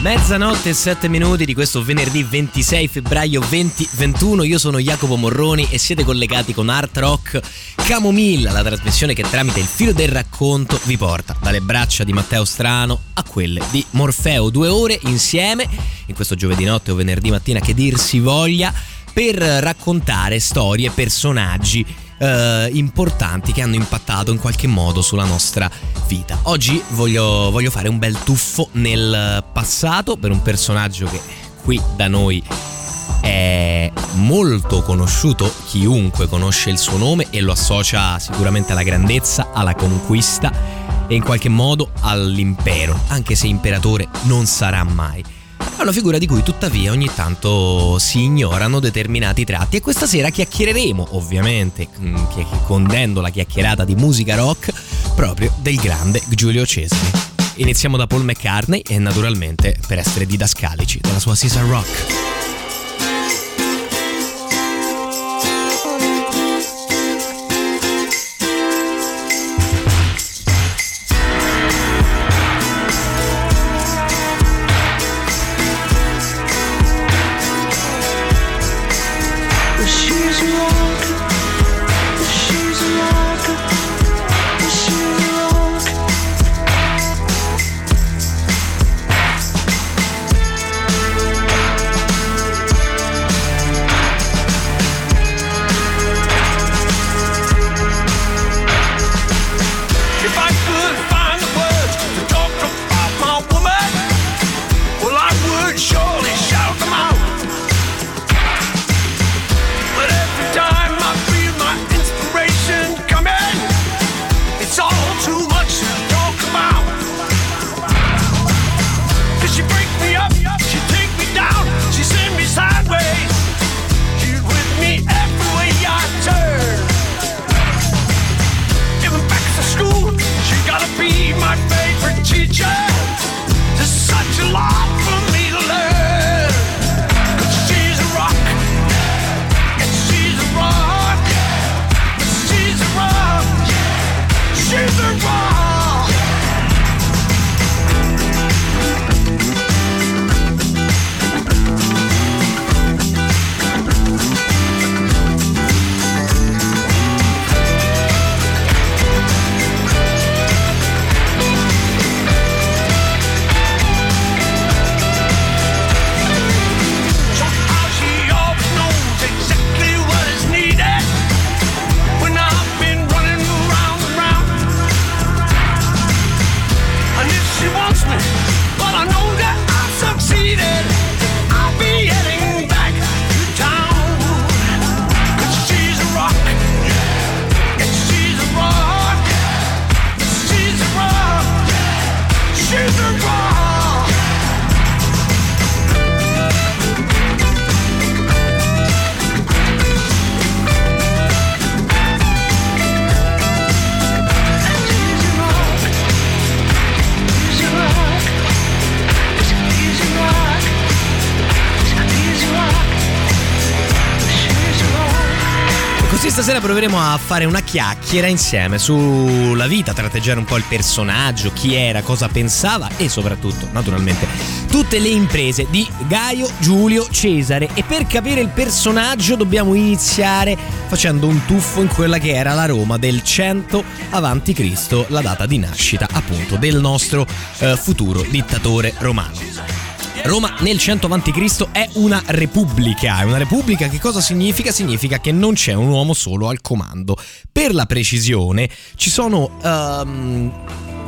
Mezzanotte e 7 minuti di questo venerdì 26 febbraio 2021. Io sono Jacopo Morroni e siete collegati con Art Rock Camomilla, la trasmissione che tramite il filo del racconto vi porta dalle braccia di Matteo Strano a quelle di Morfeo. Due ore insieme, in questo giovedì notte o venerdì mattina che dir si voglia, per raccontare storie, personaggi eh, importanti che hanno impattato in qualche modo sulla nostra vita. Oggi voglio, voglio fare un bel tuffo nel passato per un personaggio che qui da noi è molto conosciuto, chiunque conosce il suo nome e lo associa sicuramente alla grandezza, alla conquista e in qualche modo all'impero, anche se imperatore non sarà mai. È una figura di cui tuttavia ogni tanto si ignorano determinati tratti e questa sera chiacchiereremo, ovviamente, mm, condendo la chiacchierata di musica rock, proprio del grande Giulio Cesare. Iniziamo da Paul McCartney e naturalmente per essere didascalici della sua Caesar Rock. Proveremo a fare una chiacchiera insieme sulla vita, tratteggiare un po' il personaggio, chi era, cosa pensava e soprattutto, naturalmente, tutte le imprese di Gaio Giulio Cesare. E per capire il personaggio dobbiamo iniziare facendo un tuffo in quella che era la Roma del 100 avanti Cristo, la data di nascita appunto del nostro eh, futuro dittatore romano. Roma nel 100 a.C. è una repubblica. Una repubblica che cosa significa? Significa che non c'è un uomo solo al comando. Per la precisione, ci sono um,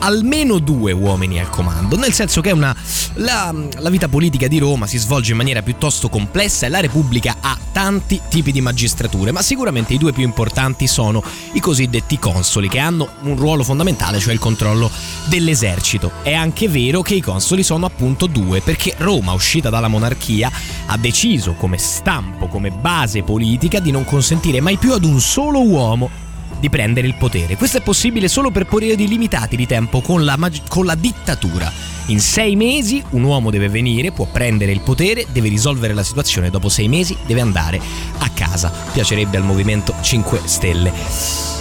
almeno due uomini al comando, nel senso che una, la, la, vita politica di Roma si svolge in maniera piuttosto complessa e la Repubblica ha tanti tipi di magistrature, ma sicuramente i due più importanti sono i cosiddetti consoli, che hanno un ruolo fondamentale, cioè il controllo dell'esercito. È anche vero che i consoli sono appunto due, perché Roma, uscita dalla monarchia, ha deciso come stampo, come base politica, di non consentire mai più ad un solo uomo di prendere il potere. Questo è possibile solo per periodi limitati di tempo con la, mag- con la dittatura. In sei mesi un uomo deve venire, può prendere il potere, deve risolvere la situazione, dopo sei mesi deve andare a casa. Piacerebbe al Movimento 5 Stelle.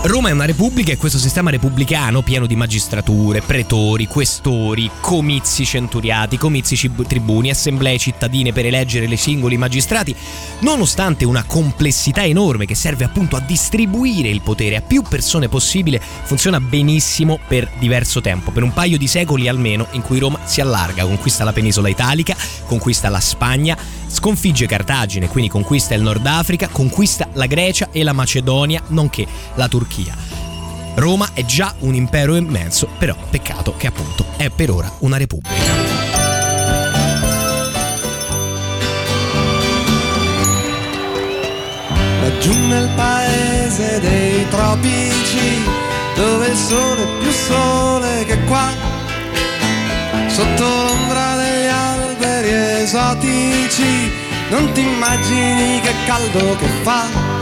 Roma è una repubblica e questo sistema repubblicano pieno di magistrature, pretori, questori, comizi centuriati, comizi tribuni, assemblee cittadine per eleggere le singoli magistrati, nonostante una complessità enorme che serve appunto a distribuire il potere a più persone possibile, funziona benissimo per diverso tempo, per un paio di secoli almeno, in cui Roma si allarga, conquista la penisola italica, conquista la Spagna, sconfigge Cartagine, quindi conquista il Nord Africa, conquista la Grecia e la Macedonia, nonché la Turchia. Roma è già un impero immenso, però peccato che appunto è per ora una repubblica. Laggiù nel paese dei tropici, dove il sole è più sole che qua, sotto l'ombra degli alberi esotici, non ti immagini che caldo che fa.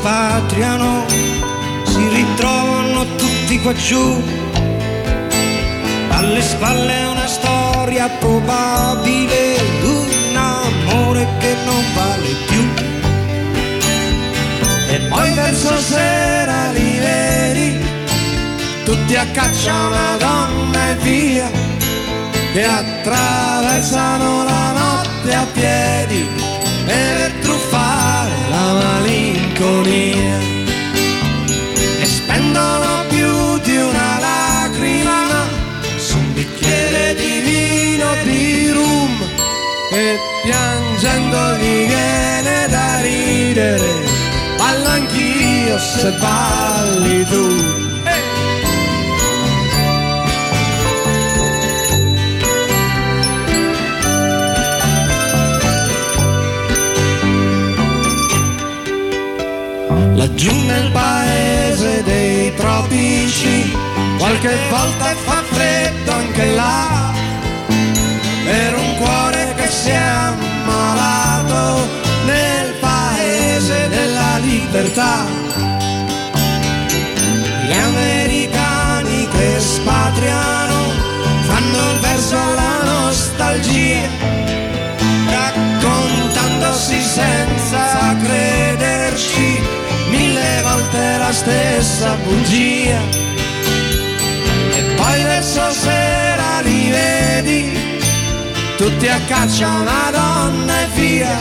Americani che spatriano si ritrovano tutti qua giù, alle spalle una storia probabile, un amore che non vale più. E poi verso sera li vedi tutti a caccia una donna e via, che attraversano la notte a piedi la malinconia e spendono più di una lacrima su un bicchiere di vino di rum. E piangendo gli viene da ridere. Ballo anch'io se balli tu Laggiù nel paese dei tropici, qualche volta fa freddo anche là, per un cuore che si è ammalato nel paese della libertà. Gli americani che spatriano fanno il verso alla nostalgia, raccontandosi senza stessa bugia. E poi verso sera li vedi tutti a caccia una donna e via.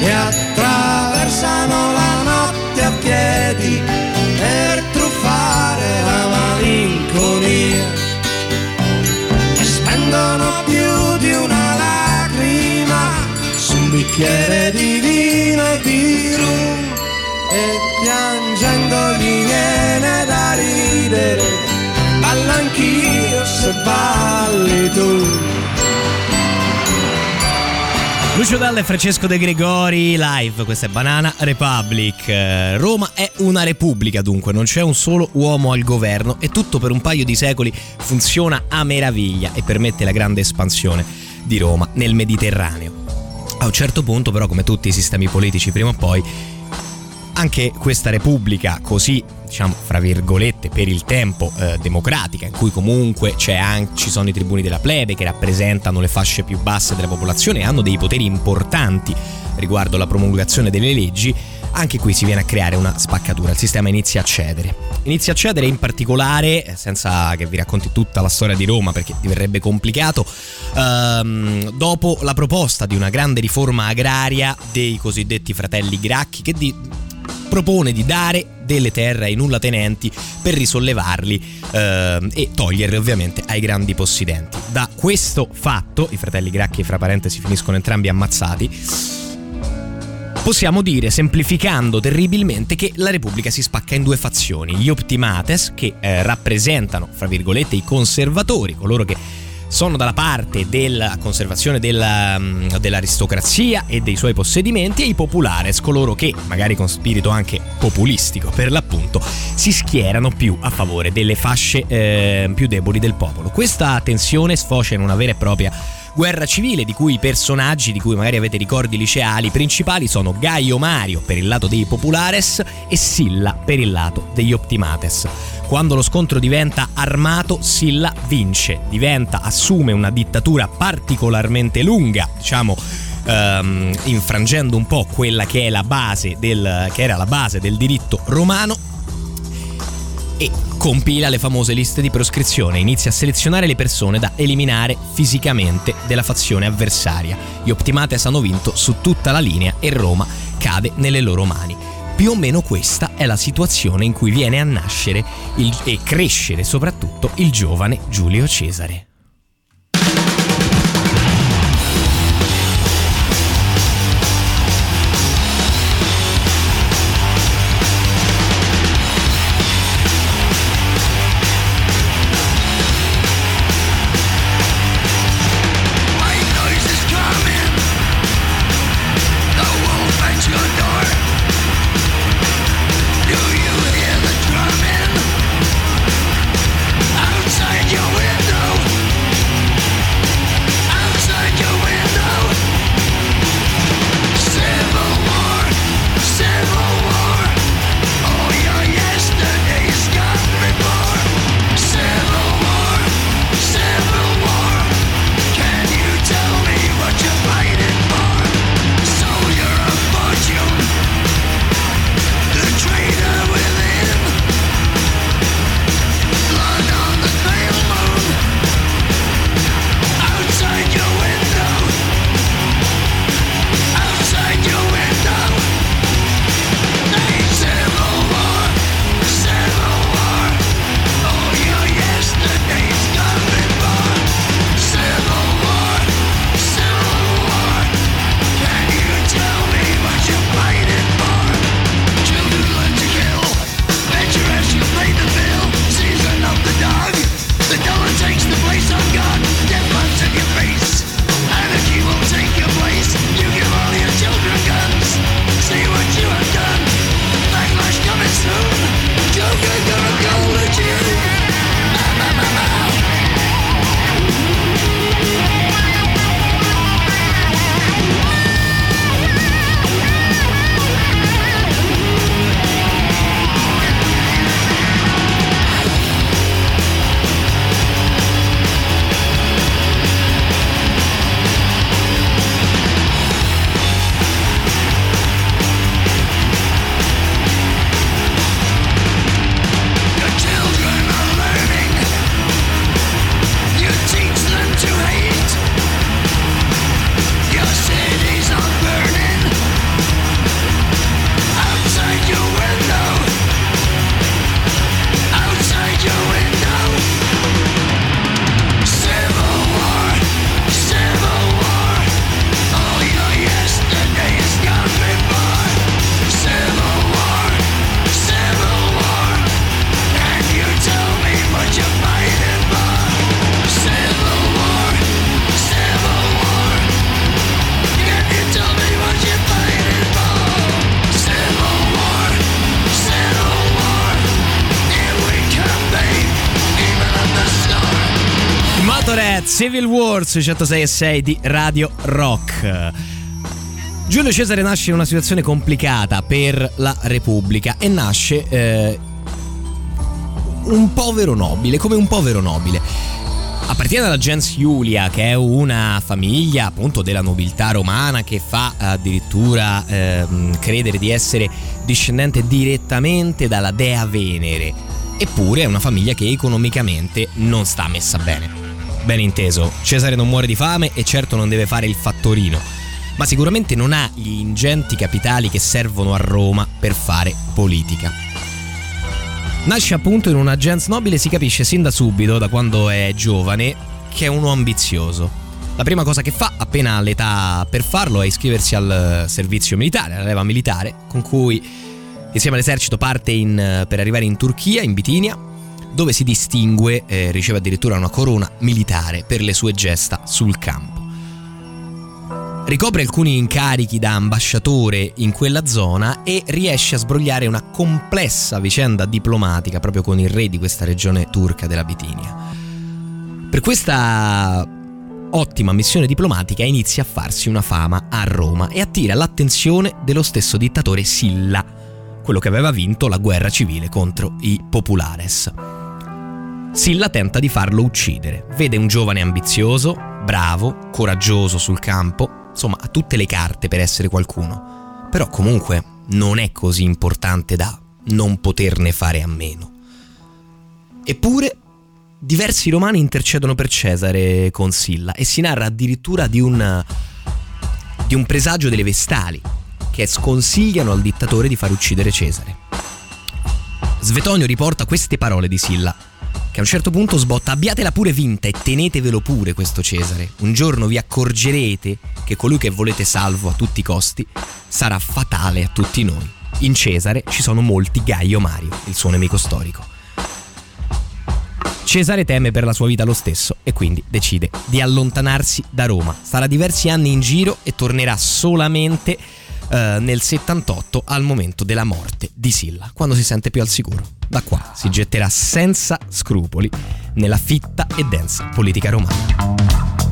E attraversano la notte a piedi per truffare la malinconia. E spendono più di una lacrima su un bicchiere di vino e di rum e piangendo gli viene da ridere, ballo anch'io se balli tu. Lucio Dalla e Francesco De Gregori live, questa è Banana Republic. Roma è una repubblica dunque, non c'è un solo uomo al governo e tutto per un paio di secoli funziona a meraviglia e permette la grande espansione di Roma nel Mediterraneo. A un certo punto però come tutti i sistemi politici prima o poi anche questa repubblica così diciamo fra virgolette per il tempo eh, democratica in cui comunque anche, ci sono i tribuni della plebe che rappresentano le fasce più basse della popolazione e hanno dei poteri importanti riguardo la promulgazione delle leggi anche qui si viene a creare una spaccatura, il sistema inizia a cedere. Inizia a cedere in particolare, senza che vi racconti tutta la storia di Roma perché diverrebbe complicato, ehm, dopo la proposta di una grande riforma agraria dei cosiddetti fratelli Gracchi che di, propone di dare delle terre ai nullatenenti per risollevarli eh, e toglierle ovviamente ai grandi possidenti. Da questo fatto, i fratelli Gracchi fra parentesi finiscono entrambi ammazzati, possiamo dire, semplificando terribilmente, che la Repubblica si spacca in due fazioni. Gli optimates, che eh, rappresentano, fra virgolette, i conservatori, coloro che sono dalla parte della conservazione della, mm, dell'aristocrazia e dei suoi possedimenti e i populares, coloro che, magari con spirito anche populistico per l'appunto, si schierano più a favore delle fasce eh, più deboli del popolo. Questa tensione sfocia in una vera e propria guerra civile di cui i personaggi, di cui magari avete ricordi liceali, principali sono Gaio Mario per il lato dei Populares e Silla per il lato degli Optimates. Quando lo scontro diventa armato, Silla vince, diventa, assume una dittatura particolarmente lunga, diciamo ehm, infrangendo un po' quella che, del, che era la base del diritto romano e compila le famose liste di proscrizione, inizia a selezionare le persone da eliminare fisicamente della fazione avversaria. Gli Optimates hanno vinto su tutta la linea e Roma cade nelle loro mani. Più o meno questa è la situazione in cui viene a nascere il, e crescere soprattutto il giovane Giulio Cesare. Civil Wars 106 e 6 di Radio Rock. Giulio Cesare nasce in una situazione complicata per la Repubblica e nasce eh, un povero nobile, come un povero nobile. Appartiene alla gens Iulia, che è una famiglia appunto della nobiltà romana che fa addirittura eh, credere di essere discendente direttamente dalla dea Venere. Eppure è una famiglia che economicamente non sta messa bene. Ben inteso, Cesare non muore di fame e certo non deve fare il fattorino, ma sicuramente non ha gli ingenti capitali che servono a Roma per fare politica. Nasce appunto in una gens nobile, si capisce sin da subito, da quando è giovane, che è uno ambizioso. La prima cosa che fa, appena ha l'età per farlo, è iscriversi al servizio militare, alla leva militare, con cui insieme all'esercito parte in, per arrivare in Turchia, in Bitinia, dove si distingue, eh, riceve addirittura una corona militare per le sue gesta sul campo. Ricopre alcuni incarichi da ambasciatore in quella zona e riesce a sbrogliare una complessa vicenda diplomatica proprio con il re di questa regione turca della Bitinia. Per questa ottima missione diplomatica e inizia a farsi una fama a Roma e attira l'attenzione dello stesso dittatore Silla, quello che aveva vinto la guerra civile contro i populares. Silla tenta di farlo uccidere, vede un giovane ambizioso, bravo, coraggioso sul campo, insomma ha tutte le carte per essere qualcuno, però comunque non è così importante da non poterne fare a meno. Eppure diversi romani intercedono per Cesare con Silla e si narra addirittura di un, di un presagio delle Vestali che sconsigliano al dittatore di far uccidere Cesare. Svetonio riporta queste parole di Silla, che a un certo punto sbotta abbiatela pure vinta e tenetevelo pure questo Cesare. Un giorno vi accorgerete che colui che volete salvo a tutti i costi sarà fatale a tutti noi. In Cesare ci sono molti Gaio Mario, il suo nemico storico. Cesare teme per la sua vita lo stesso e quindi decide di allontanarsi da Roma. Starà diversi anni in giro e tornerà solamente eh, nel 78 al momento della morte di Silla, quando si sente più al sicuro. Da qua si getterà senza scrupoli nella fitta e densa politica romana.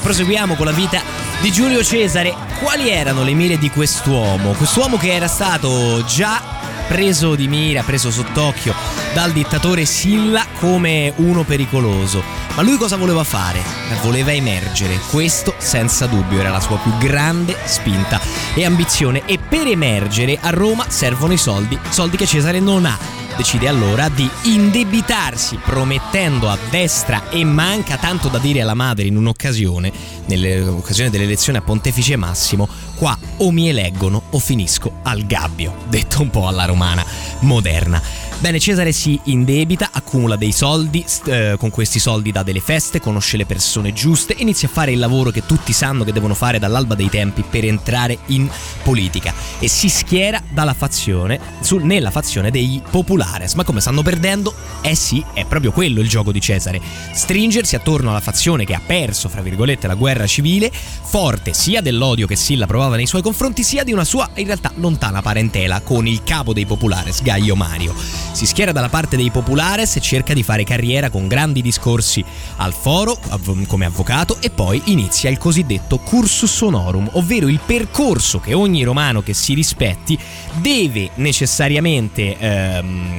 Proseguiamo con la vita di Giulio Cesare. Quali erano le mire di quest'uomo? Quest'uomo che era stato già preso di mira, preso sott'occhio dal dittatore Silla come uno pericoloso. Ma lui cosa voleva fare? Voleva emergere, questo senza dubbio era la sua più grande spinta e ambizione e per emergere a Roma servono i soldi, soldi che Cesare non ha decide allora di indebitarsi promettendo a destra e manca tanto da dire alla madre in un'occasione, nell'occasione dell'elezione a Pontefice Massimo, qua o mi eleggono o finisco al gabbio, detto un po' alla romana moderna. Bene, Cesare si indebita, accumula dei soldi, eh, con questi soldi dà delle feste, conosce le persone giuste, inizia a fare il lavoro che tutti sanno che devono fare dall'alba dei tempi per entrare in politica e si schiera dalla fazione, su, nella fazione dei populares. Ma come stanno perdendo? Eh sì, è proprio quello il gioco di Cesare. Stringersi attorno alla fazione che ha perso, fra virgolette, la guerra civile, forte sia dell'odio che Silla provava nei suoi confronti, sia di una sua in realtà lontana parentela con il capo dei populares, Gaio Mario. Si schiera dalla parte dei populares e cerca di fare carriera con grandi discorsi al foro come avvocato e poi inizia il cosiddetto cursus honorum, ovvero il percorso che ogni romano che si rispetti deve necessariamente ehm,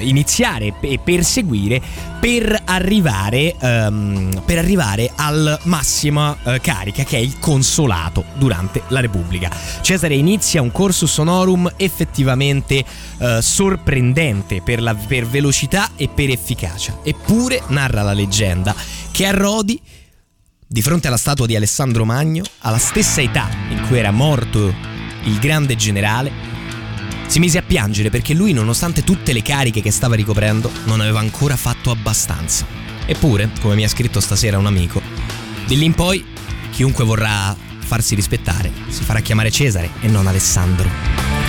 iniziare e perseguire per arrivare, ehm, per arrivare al massima eh, carica che è il consolato durante la Repubblica. Cesare inizia un cursus honorum effettivamente eh, sorprendente per, la, per velocità e per efficacia. Eppure narra la leggenda che a Rodi, di fronte alla statua di Alessandro Magno, alla stessa età in cui era morto il grande generale, si mise a piangere perché lui, nonostante tutte le cariche che stava ricoprendo, non aveva ancora fatto abbastanza. Eppure, come mi ha scritto stasera un amico, di lì in poi chiunque vorrà farsi rispettare si farà chiamare Cesare e non Alessandro.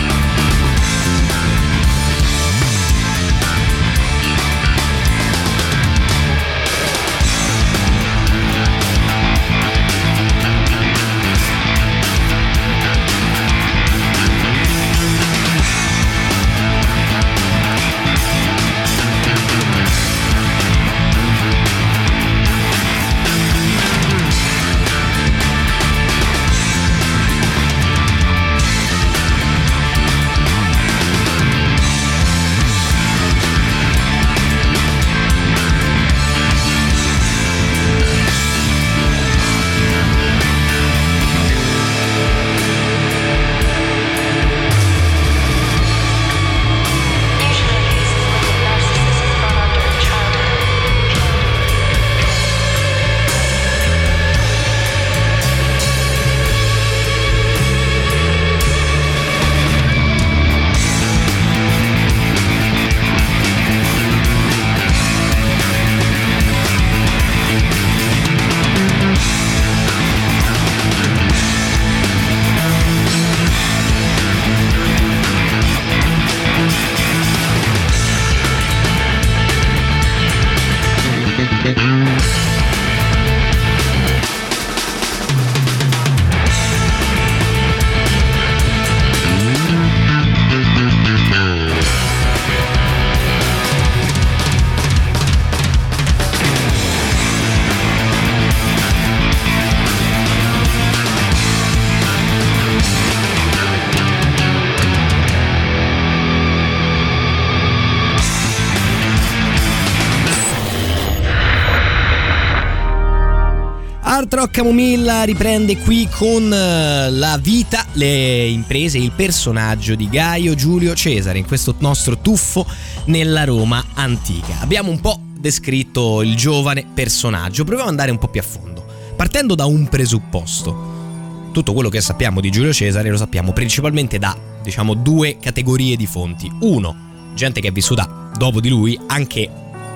Camomilla riprende qui con eh, la vita, le imprese, il personaggio di Gaio Giulio Cesare in questo nostro tuffo nella Roma antica. Abbiamo un po' descritto il giovane personaggio, proviamo ad andare un po' più a fondo, partendo da un presupposto. Tutto quello che sappiamo di Giulio Cesare lo sappiamo principalmente da, diciamo, due categorie di fonti. Uno, gente che è vissuta dopo di lui, anche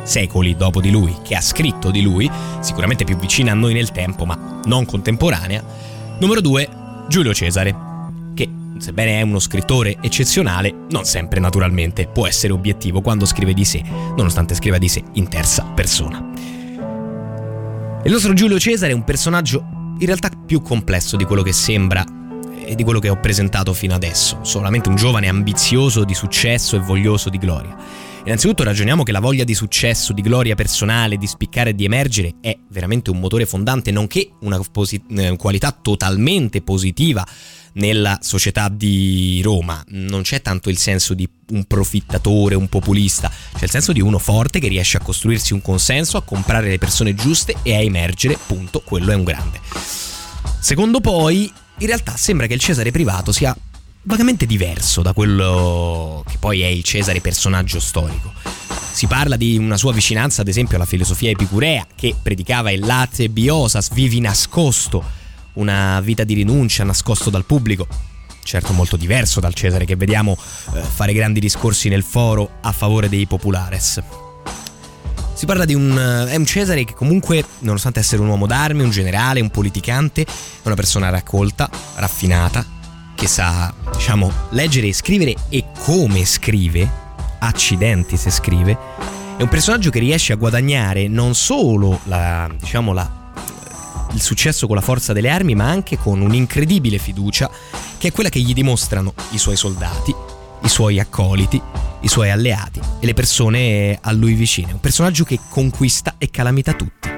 secoli dopo di lui, che ha scritto di lui, sicuramente più vicina a noi nel tempo, ma non contemporanea. Numero 2, Giulio Cesare, che sebbene è uno scrittore eccezionale, non sempre naturalmente può essere obiettivo quando scrive di sé, nonostante scriva di sé in terza persona. Il nostro Giulio Cesare è un personaggio in realtà più complesso di quello che sembra e di quello che ho presentato fino adesso, solamente un giovane ambizioso di successo e voglioso di gloria. Innanzitutto ragioniamo che la voglia di successo, di gloria personale, di spiccare e di emergere è veramente un motore fondante, nonché una posi- eh, qualità totalmente positiva nella società di Roma. Non c'è tanto il senso di un profittatore, un populista, c'è il senso di uno forte che riesce a costruirsi un consenso, a comprare le persone giuste e a emergere, punto, quello è un grande. Secondo poi, in realtà sembra che il Cesare privato sia vagamente diverso da quello che poi è il Cesare personaggio storico. Si parla di una sua vicinanza, ad esempio, alla filosofia epicurea, che predicava il latte biosas, vivi nascosto, una vita di rinuncia, nascosto dal pubblico. Certo molto diverso dal Cesare che vediamo eh, fare grandi discorsi nel foro a favore dei populares. Si parla di un, eh, è un Cesare che comunque, nonostante essere un uomo d'armi, un generale, un politicante, è una persona raccolta, raffinata, che sa, diciamo, leggere e scrivere e come scrive, accidenti se scrive, è un personaggio che riesce a guadagnare non solo la, diciamo, la, il successo con la forza delle armi, ma anche con un'incredibile fiducia, che è quella che gli dimostrano i suoi soldati, i suoi accoliti, i suoi alleati e le persone a lui vicine. Un personaggio che conquista e calamita tutti.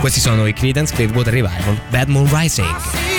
Questi sono i Creedence Clearwater Revival, Bad Moon Rising.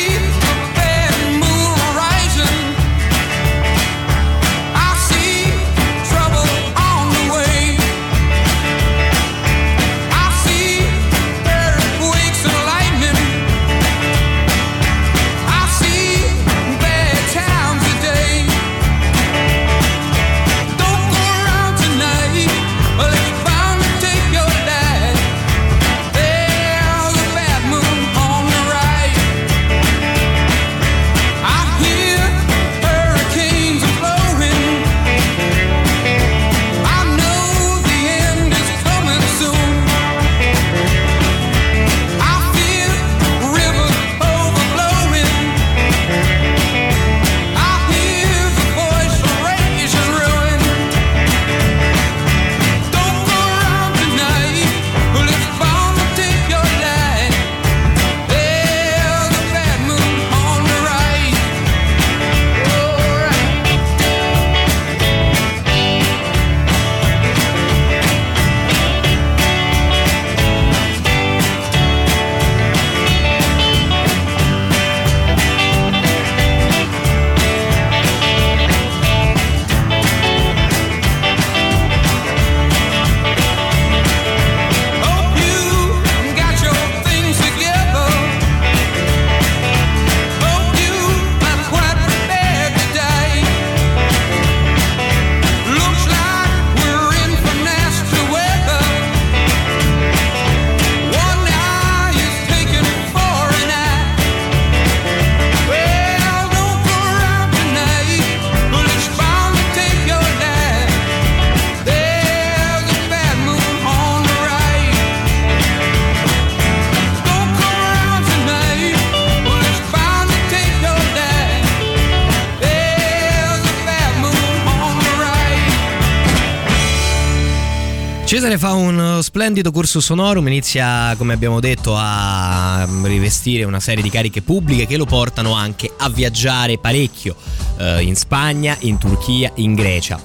Cesare fa un splendido corso sonorum, inizia come abbiamo detto a rivestire una serie di cariche pubbliche che lo portano anche a viaggiare parecchio eh, in Spagna, in Turchia, in Grecia.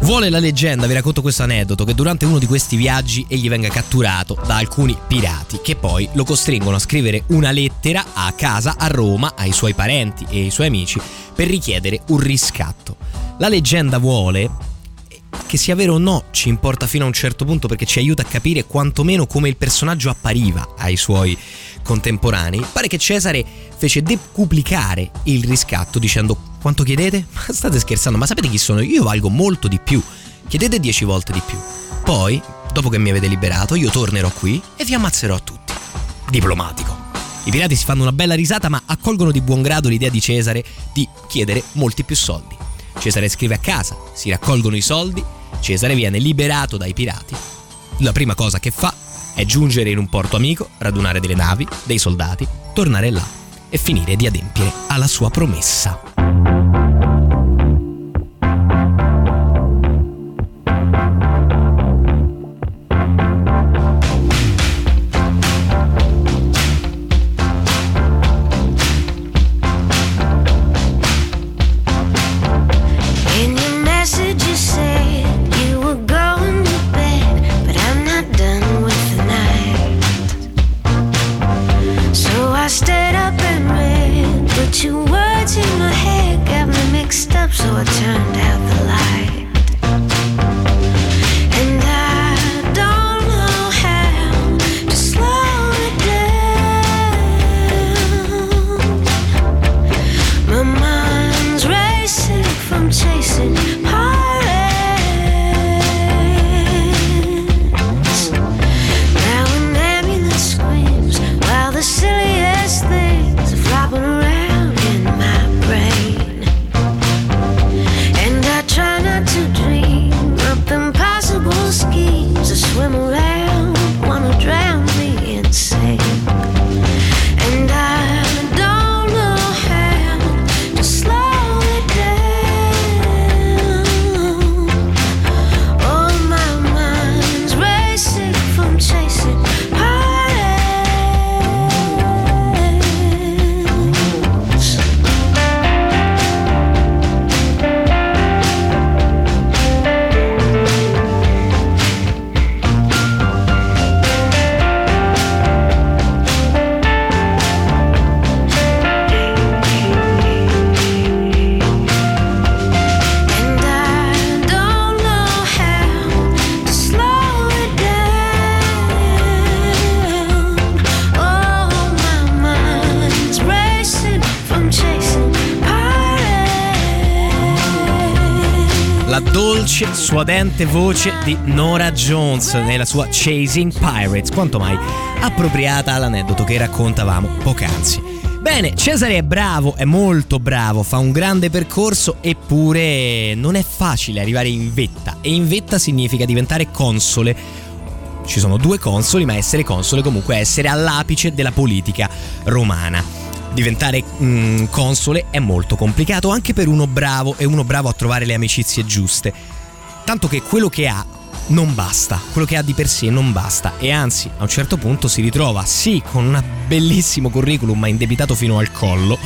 Vuole la leggenda, vi racconto questo aneddoto, che durante uno di questi viaggi egli venga catturato da alcuni pirati che poi lo costringono a scrivere una lettera a casa a Roma ai suoi parenti e ai suoi amici per richiedere un riscatto. La leggenda vuole che sia vero o no ci importa fino a un certo punto perché ci aiuta a capire quantomeno come il personaggio appariva ai suoi contemporanei. Pare che Cesare fece decuplicare il riscatto dicendo quanto chiedete? Ma state scherzando, ma sapete chi sono? Io valgo molto di più. Chiedete dieci volte di più. Poi, dopo che mi avete liberato, io tornerò qui e vi ammazzerò tutti. Diplomatico. I pirati si fanno una bella risata ma accolgono di buon grado l'idea di Cesare di chiedere molti più soldi. Cesare scrive a casa, si raccolgono i soldi Cesare viene liberato dai pirati. La prima cosa che fa è giungere in un porto amico, radunare delle navi, dei soldati, tornare là e finire di adempiere alla sua promessa. Dolce, suadente voce di Nora Jones nella sua Chasing Pirates, quanto mai appropriata all'aneddoto che raccontavamo poc'anzi. Bene, Cesare è bravo, è molto bravo, fa un grande percorso, eppure non è facile arrivare in vetta e in vetta significa diventare console. Ci sono due consoli, ma essere console comunque è essere all'apice della politica romana diventare mm, console è molto complicato anche per uno bravo e uno bravo a trovare le amicizie giuste. Tanto che quello che ha non basta, quello che ha di per sé non basta e anzi a un certo punto si ritrova sì con un bellissimo curriculum ma indebitato fino al collo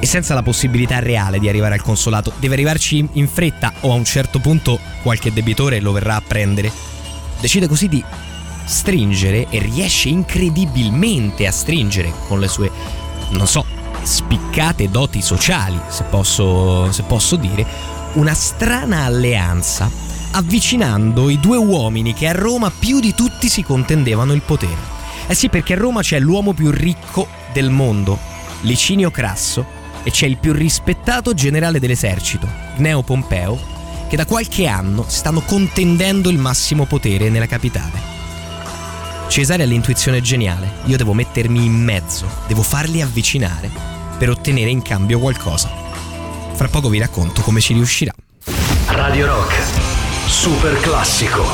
e senza la possibilità reale di arrivare al consolato, deve arrivarci in fretta o a un certo punto qualche debitore lo verrà a prendere. Decide così di stringere e riesce incredibilmente a stringere con le sue, non so, spiccate doti sociali, se posso, se posso dire, una strana alleanza, avvicinando i due uomini che a Roma più di tutti si contendevano il potere. Eh sì, perché a Roma c'è l'uomo più ricco del mondo, Licinio Crasso, e c'è il più rispettato generale dell'esercito, Gneo Pompeo, che da qualche anno stanno contendendo il massimo potere nella capitale. Cesare ha l'intuizione geniale, io devo mettermi in mezzo, devo farli avvicinare per ottenere in cambio qualcosa. Fra poco vi racconto come ci riuscirà. Radio Rock, super classico.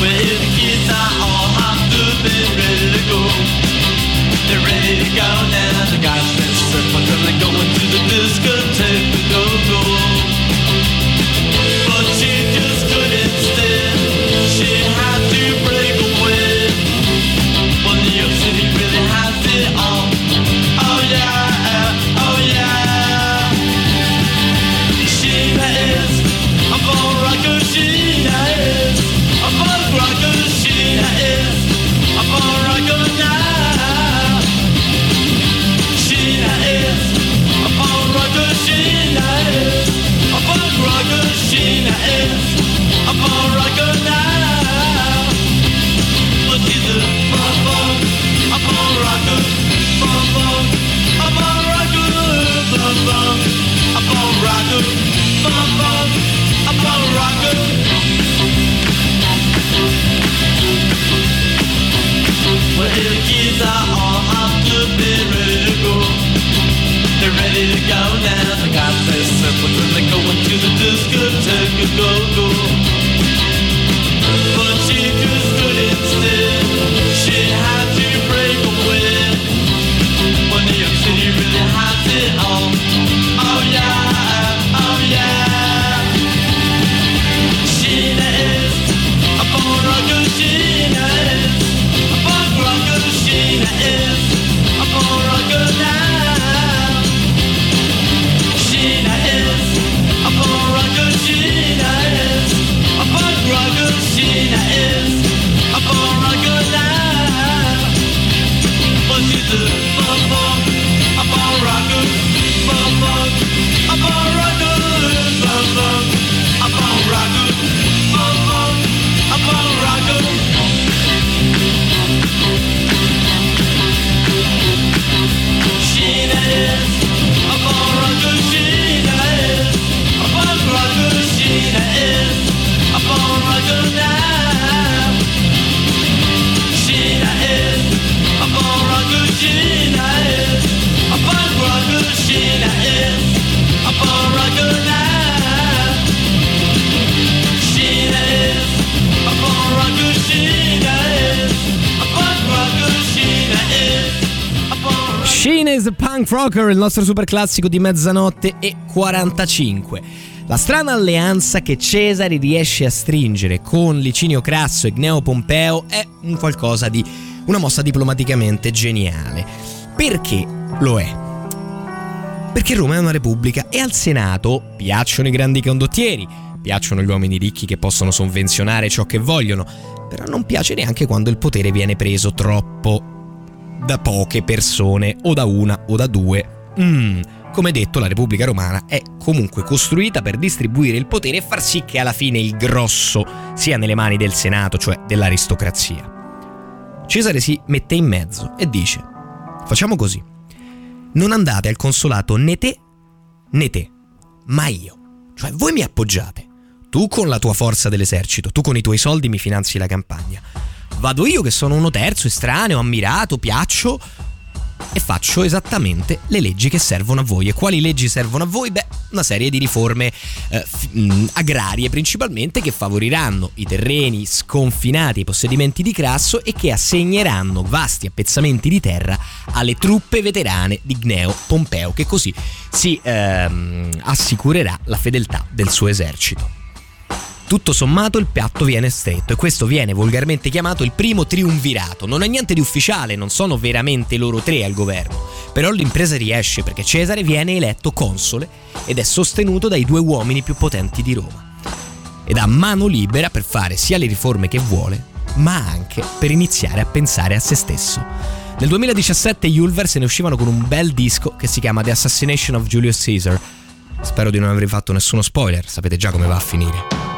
Well, the kids are all hopped up and ready to go. They're ready to go now. The guys been surfing, they're going to Well, the kids are all ready to go. They're ready to go now. They got their circles and they're going to the discotheque. Go, go. Rocker, il nostro super classico di mezzanotte e 45. La strana alleanza che Cesare riesce a stringere con Licinio Crasso e Gneo Pompeo è un qualcosa di una mossa diplomaticamente geniale. Perché lo è? Perché Roma è una repubblica e al Senato piacciono i grandi condottieri, piacciono gli uomini ricchi che possono sovvenzionare ciò che vogliono, però non piace neanche quando il potere viene preso troppo da poche persone o da una o da due. Mm, come detto, la Repubblica Romana è comunque costruita per distribuire il potere e far sì che alla fine il grosso sia nelle mani del Senato, cioè dell'aristocrazia. Cesare si mette in mezzo e dice, facciamo così, non andate al consolato né te né te, ma io. Cioè voi mi appoggiate, tu con la tua forza dell'esercito, tu con i tuoi soldi mi finanzi la campagna. Vado io che sono uno terzo, estraneo, ammirato, piaccio, e faccio esattamente le leggi che servono a voi. E quali leggi servono a voi? Beh, una serie di riforme eh, f- mh, agrarie principalmente che favoriranno i terreni sconfinati ai possedimenti di Crasso e che assegneranno vasti appezzamenti di terra alle truppe veterane di Gneo Pompeo, che così si ehm, assicurerà la fedeltà del suo esercito. Tutto sommato il piatto viene stretto e questo viene volgarmente chiamato il primo triumvirato. Non è niente di ufficiale, non sono veramente loro tre al governo, però l'impresa riesce perché Cesare viene eletto console ed è sostenuto dai due uomini più potenti di Roma. Ed ha mano libera per fare sia le riforme che vuole, ma anche per iniziare a pensare a se stesso. Nel 2017 gli Ulver se ne uscivano con un bel disco che si chiama The Assassination of Julius Caesar. Spero di non aver fatto nessuno spoiler, sapete già come va a finire.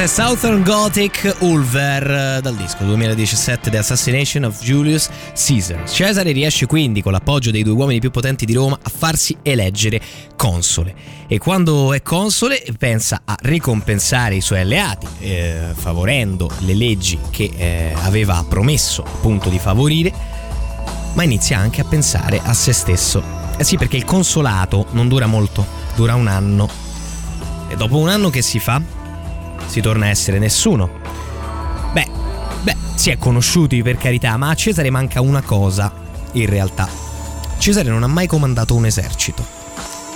Questa è Southern Gothic Ulver dal disco 2017 The Assassination of Julius Caesar. Cesare riesce quindi con l'appoggio dei due uomini più potenti di Roma a farsi eleggere console e quando è console pensa a ricompensare i suoi alleati eh, favorendo le leggi che eh, aveva promesso appunto di favorire ma inizia anche a pensare a se stesso. Eh sì perché il consolato non dura molto, dura un anno e dopo un anno che si fa? Si torna a essere nessuno. Beh, beh, si è conosciuti per carità, ma a Cesare manca una cosa, in realtà. Cesare non ha mai comandato un esercito,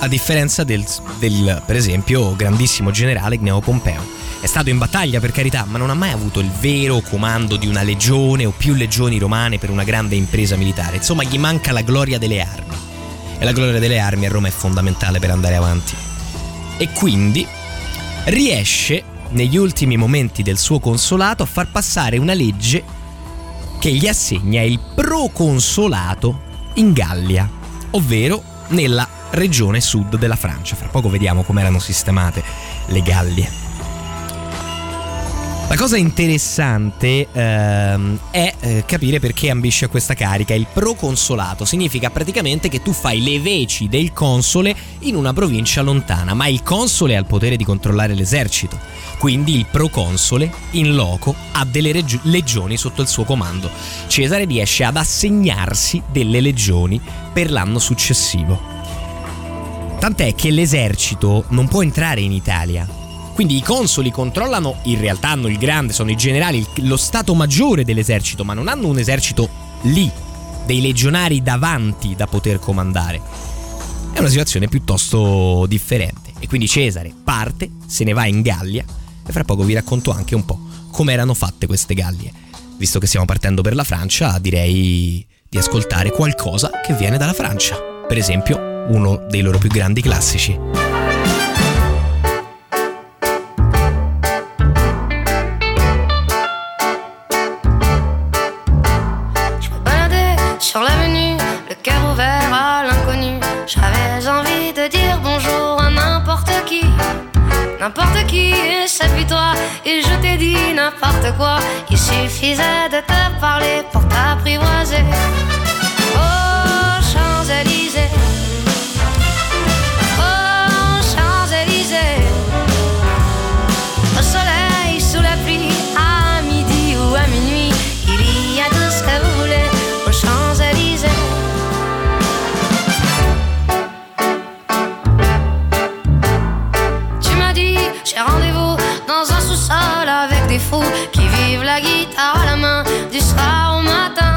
a differenza del, del per esempio, grandissimo generale Gneo Pompeo. È stato in battaglia per carità, ma non ha mai avuto il vero comando di una legione o più legioni romane per una grande impresa militare. Insomma, gli manca la gloria delle armi. E la gloria delle armi a Roma è fondamentale per andare avanti. E quindi riesce negli ultimi momenti del suo consolato a far passare una legge che gli assegna il proconsolato in Gallia, ovvero nella regione sud della Francia. Fra poco vediamo come erano sistemate le Gallie. La cosa interessante ehm, è eh, capire perché ambisce a questa carica. Il proconsolato significa praticamente che tu fai le veci del console in una provincia lontana, ma il console ha il potere di controllare l'esercito. Quindi il proconsole in loco ha delle reggi- legioni sotto il suo comando. Cesare riesce ad assegnarsi delle legioni per l'anno successivo. Tant'è che l'esercito non può entrare in Italia. Quindi i consoli controllano, in realtà hanno il grande, sono i generali, lo stato maggiore dell'esercito, ma non hanno un esercito lì, dei legionari davanti da poter comandare. È una situazione piuttosto differente. E quindi Cesare parte, se ne va in Gallia e fra poco vi racconto anche un po' come erano fatte queste Gallie. Visto che stiamo partendo per la Francia, direi di ascoltare qualcosa che viene dalla Francia. Per esempio, uno dei loro più grandi classici. N'importe qui, cette victoire, et je t'ai dit n'importe quoi. Il suffisait de te parler pour t'apprivoiser. Oh, Champs-Élysées. Qui vivent la guitare à la main du soir au matin.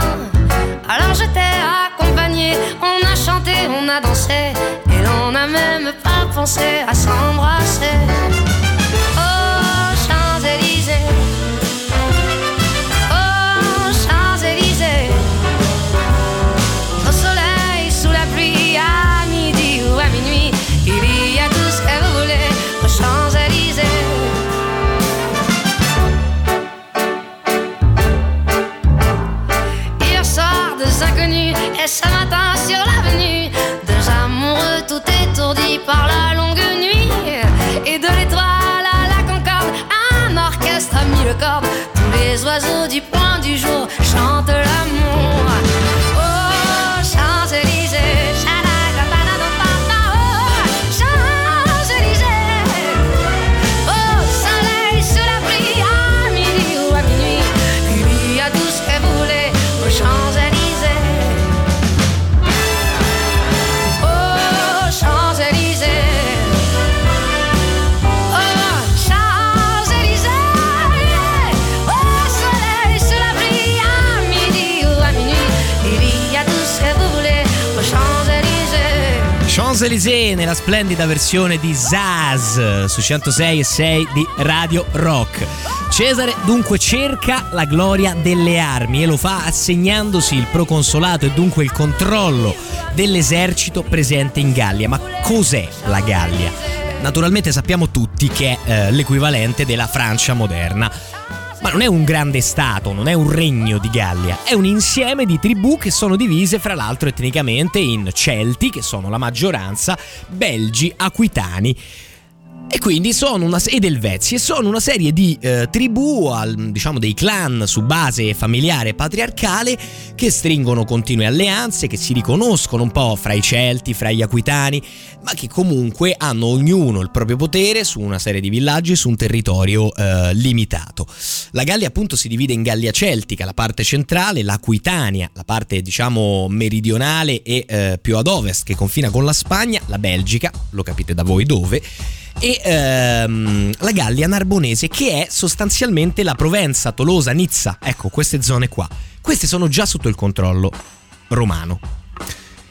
Alors je t'ai accompagné, on a chanté, on a dansé, et l'on n'a même pas pensé à s'embrasser. oiseaux du Champs-Élysées nella splendida versione di Zaz su 106 e 6 di Radio Rock. Cesare dunque cerca la gloria delle armi e lo fa assegnandosi il proconsolato e dunque il controllo dell'esercito presente in Gallia. Ma cos'è la Gallia? Naturalmente sappiamo tutti che è eh, l'equivalente della Francia moderna. Ma non è un grande stato, non è un regno di Gallia, è un insieme di tribù che sono divise fra l'altro etnicamente in Celti, che sono la maggioranza, Belgi, Aquitani. E quindi sono una ed Elvezi e sono una serie di eh, tribù, al- diciamo dei clan su base familiare patriarcale che stringono continue alleanze, che si riconoscono un po' fra i Celti, fra gli Aquitani, ma che comunque hanno ognuno il proprio potere su una serie di villaggi su un territorio eh, limitato. La Gallia appunto si divide in Gallia Celtica, la parte centrale, l'Aquitania, la parte diciamo meridionale e eh, più ad ovest che confina con la Spagna, la Belgica, lo capite da voi dove, e ehm, la Gallia Narbonese che è sostanzialmente la Provenza, Tolosa, Nizza, ecco queste zone qua. Queste sono già sotto il controllo romano.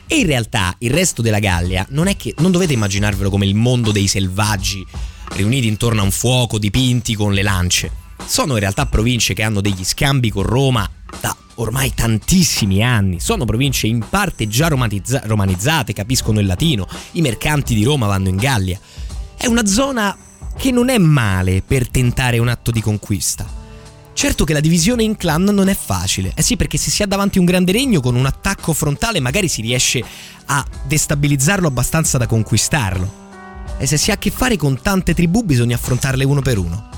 E in realtà il resto della Gallia non è che non dovete immaginarvelo come il mondo dei selvaggi riuniti intorno a un fuoco dipinti con le lance. Sono in realtà province che hanno degli scambi con Roma da ormai tantissimi anni. Sono province in parte già romanizza- romanizzate, capiscono il latino. I mercanti di Roma vanno in Gallia. È una zona che non è male per tentare un atto di conquista. Certo che la divisione in clan non è facile, eh sì perché se si ha davanti un grande regno con un attacco frontale magari si riesce a destabilizzarlo abbastanza da conquistarlo. E se si ha a che fare con tante tribù bisogna affrontarle uno per uno.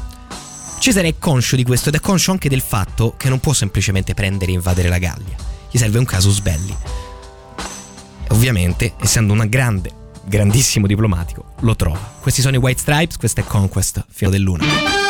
Cesare è conscio di questo ed è conscio anche del fatto che non può semplicemente prendere e invadere la Gallia. Gli serve un casus belli. E ovviamente, essendo un grande, grandissimo diplomatico, lo trova. Questi sono i White Stripes, questa è Conquest, filo del luna.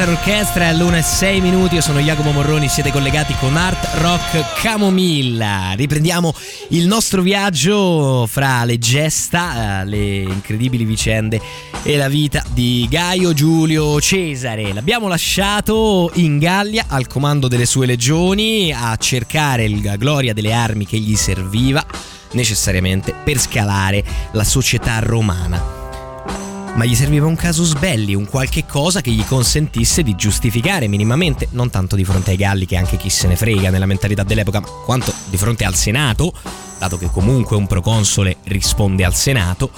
Manchester Orchestra è all'una e 6 minuti, io sono Jacopo Morroni, siete collegati con Art Rock Camomilla. Riprendiamo il nostro viaggio fra le gesta, eh, le incredibili vicende e la vita di Gaio Giulio Cesare. L'abbiamo lasciato in Gallia al comando delle sue legioni a cercare la gloria delle armi che gli serviva necessariamente per scalare la società romana ma gli serviva un casus belli, un qualche cosa che gli consentisse di giustificare minimamente, non tanto di fronte ai Galli che anche chi se ne frega nella mentalità dell'epoca, ma quanto di fronte al Senato, dato che comunque un proconsole risponde al Senato,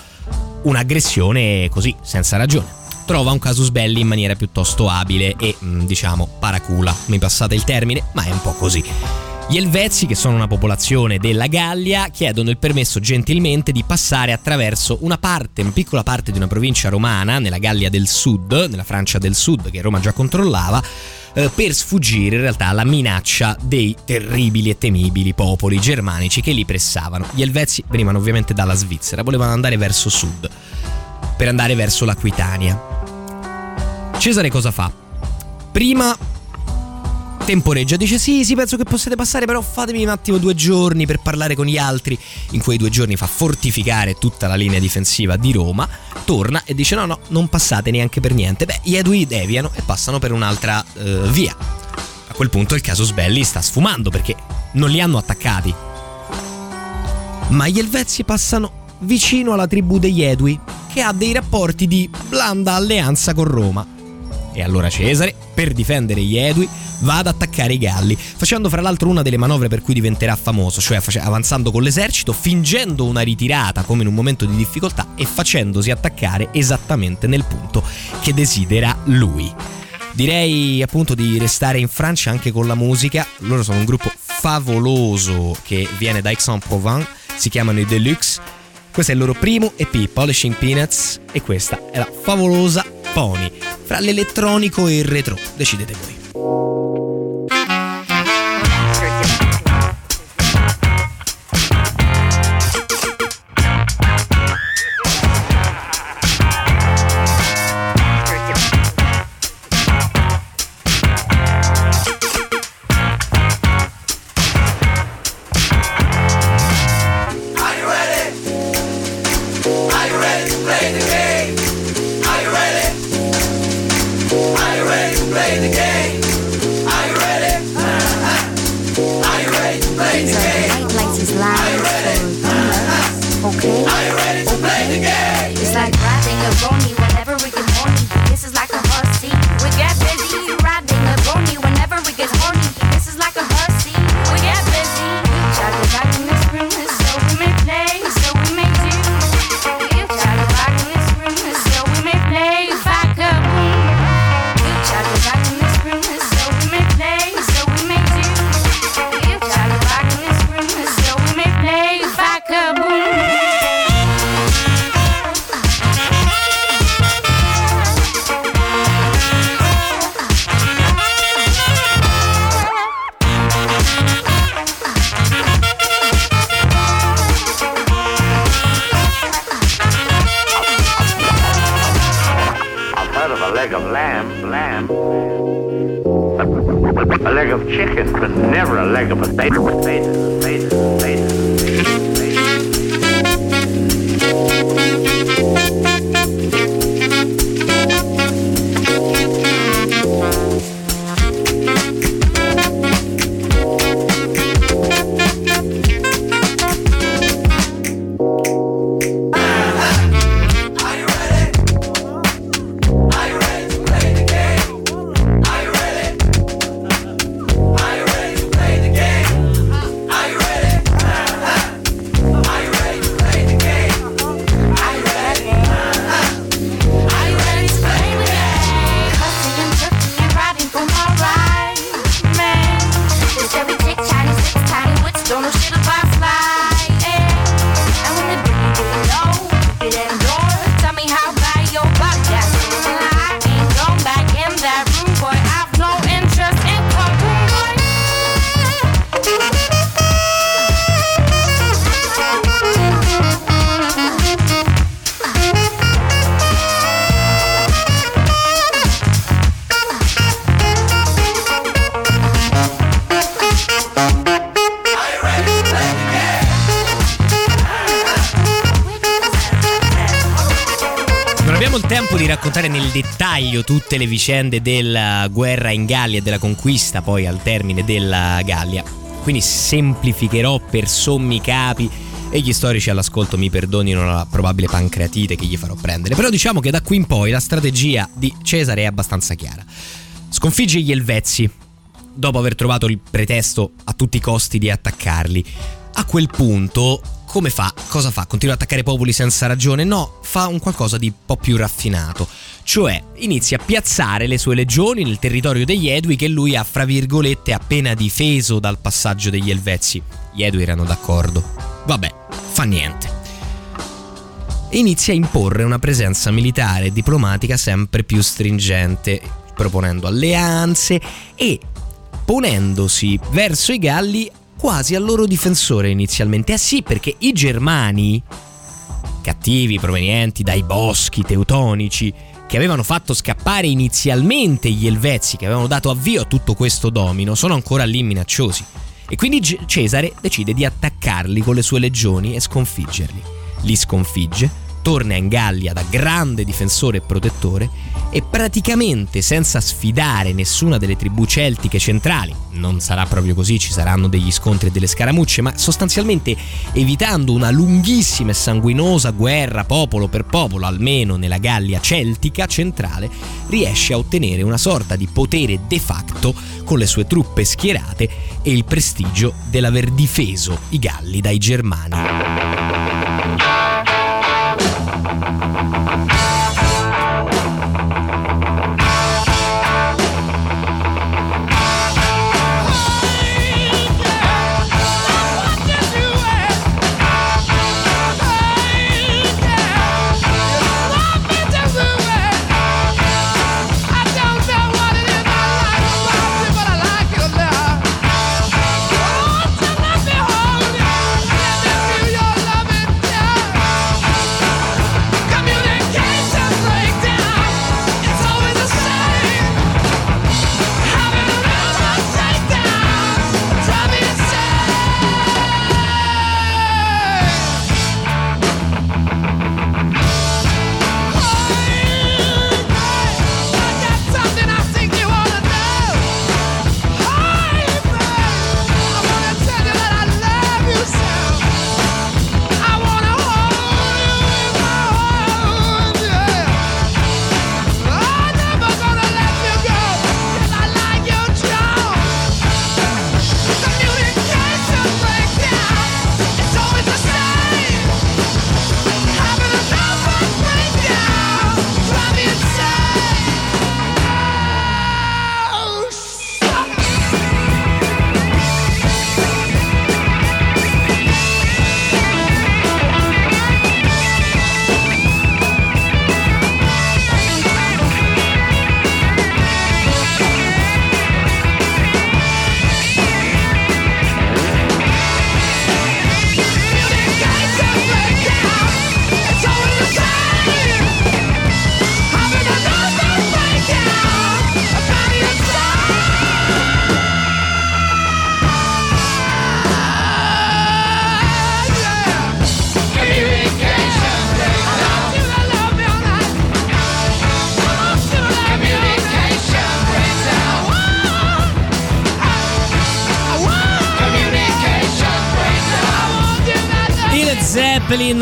un'aggressione così, senza ragione. Trova un casus belli in maniera piuttosto abile e, mm, diciamo, paracula, mi passate il termine, ma è un po' così. Gli Elvezi, che sono una popolazione della Gallia, chiedono il permesso gentilmente di passare attraverso una parte, una piccola parte di una provincia romana, nella Gallia del Sud, nella Francia del Sud, che Roma già controllava, eh, per sfuggire in realtà alla minaccia dei terribili e temibili popoli germanici che li pressavano. Gli Elvezi venivano ovviamente dalla Svizzera, volevano andare verso sud, per andare verso l'Aquitania. Cesare cosa fa? Prima temporeggia, dice sì, sì, penso che possiate passare, però fatemi un attimo due giorni per parlare con gli altri. In quei due giorni fa fortificare tutta la linea difensiva di Roma, torna e dice no, no, non passate neanche per niente. Beh, gli Edui deviano e passano per un'altra eh, via. A quel punto il caso Sbelli sta sfumando perché non li hanno attaccati. Ma gli Elvezi passano vicino alla tribù degli Edui, che ha dei rapporti di blanda alleanza con Roma. E allora Cesare, per difendere gli Edui, va ad attaccare i Galli, facendo fra l'altro una delle manovre per cui diventerà famoso, cioè avanzando con l'esercito, fingendo una ritirata come in un momento di difficoltà e facendosi attaccare esattamente nel punto che desidera lui. Direi appunto di restare in Francia anche con la musica. Loro sono un gruppo favoloso che viene da Aix-en-Provence, si chiamano i Deluxe. Questo è il loro primo EP, Polishing Peanuts, e questa è la favolosa Pony. Fra l'elettronico e il retro, decidete voi. America for space. Vicende della guerra in Gallia e della conquista poi al termine della Gallia. Quindi semplificherò per sommi capi e gli storici all'ascolto mi perdonino la probabile pancreatite che gli farò prendere. Però diciamo che da qui in poi la strategia di Cesare è abbastanza chiara. Sconfigge gli Elvezzi dopo aver trovato il pretesto a tutti i costi di attaccarli. A quel punto, come fa? Cosa fa? Continua ad attaccare popoli senza ragione? No, fa un qualcosa di un po' più raffinato. Cioè, inizia a piazzare le sue legioni nel territorio degli Edui che lui ha, fra virgolette, appena difeso dal passaggio degli Elvezzi. Gli Edui erano d'accordo. Vabbè, fa niente. Inizia a imporre una presenza militare e diplomatica sempre più stringente, proponendo alleanze e ponendosi verso i Galli quasi al loro difensore inizialmente. Eh sì, perché i Germani, cattivi provenienti dai boschi teutonici, che avevano fatto scappare inizialmente gli Elvezzi, che avevano dato avvio a tutto questo domino, sono ancora lì minacciosi. E quindi Cesare decide di attaccarli con le sue legioni e sconfiggerli. Li sconfigge, torna in Gallia da grande difensore e protettore e praticamente senza sfidare nessuna delle tribù celtiche centrali, non sarà proprio così, ci saranno degli scontri e delle scaramucce, ma sostanzialmente evitando una lunghissima e sanguinosa guerra popolo per popolo, almeno nella Gallia celtica centrale, riesce a ottenere una sorta di potere de facto con le sue truppe schierate e il prestigio dell'aver difeso i Galli dai Germani.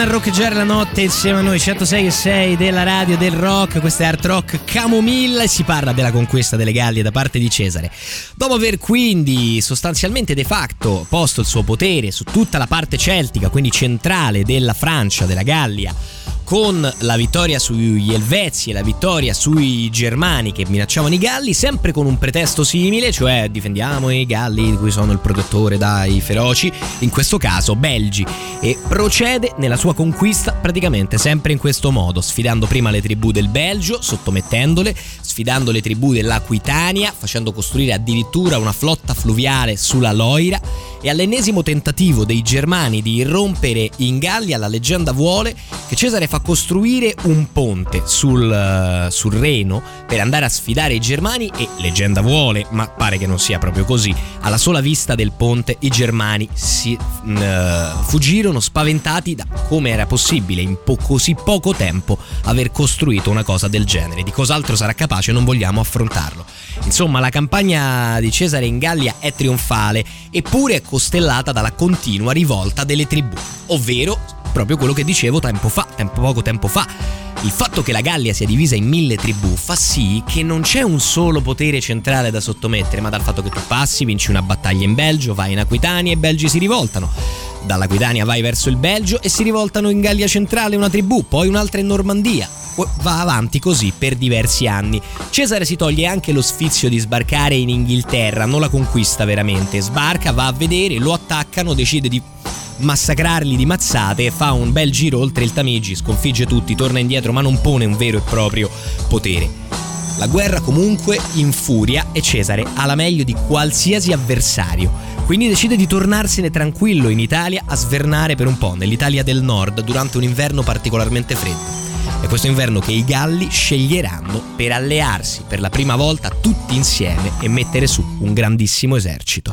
Zeppelin roccheggiare la notte insieme a noi 106 e 6 della radio del rock questo è Art Rock Camomilla e si parla della conquista delle Gallie da parte di Cesare. Dopo aver quindi sostanzialmente de facto posto il suo potere su tutta la parte celtica quindi centrale della Francia della Gallia con la vittoria sugli Elvezi e la vittoria sui Germani che minacciavano i Galli, sempre con un pretesto simile, cioè difendiamo i Galli di cui sono il protettore dai feroci, in questo caso Belgi, e procede nella sua conquista praticamente sempre in questo modo, sfidando prima le tribù del Belgio, sottomettendole, sfidando le tribù dell'Aquitania, facendo costruire addirittura una flotta fluviale sulla Loira. E all'ennesimo tentativo dei Germani di irrompere in Gallia la leggenda vuole che Cesare fa costruire un ponte sul, uh, sul, Reno per andare a sfidare i germani e, leggenda vuole, ma pare che non sia proprio così, alla sola vista del ponte i germani si uh, fuggirono spaventati da come era possibile in po- così poco tempo aver costruito una cosa del genere. Di cos'altro sarà capace non vogliamo affrontarlo. Insomma, la campagna di Cesare in Gallia è trionfale, eppure è costellata dalla continua rivolta delle tribù, ovvero proprio quello che dicevo tempo fa, tempo, poco tempo fa. Il fatto che la Gallia sia divisa in mille tribù fa sì che non c'è un solo potere centrale da sottomettere, ma dal fatto che tu passi, vinci una battaglia in Belgio, vai in Aquitania e i belgi si rivoltano. Dall'Aquitania vai verso il Belgio e si rivoltano in Gallia centrale una tribù, poi un'altra in Normandia. Va avanti così per diversi anni. Cesare si toglie anche lo sfizio di sbarcare in Inghilterra, non la conquista veramente. Sbarca, va a vedere, lo attaccano, decide di massacrarli di mazzate, fa un bel giro oltre il Tamigi, sconfigge tutti, torna indietro ma non pone un vero e proprio potere. La guerra comunque infuria e Cesare ha la meglio di qualsiasi avversario, quindi decide di tornarsene tranquillo in Italia a svernare per un po' nell'Italia del nord durante un inverno particolarmente freddo. È questo inverno che i Galli sceglieranno per allearsi per la prima volta tutti insieme e mettere su un grandissimo esercito.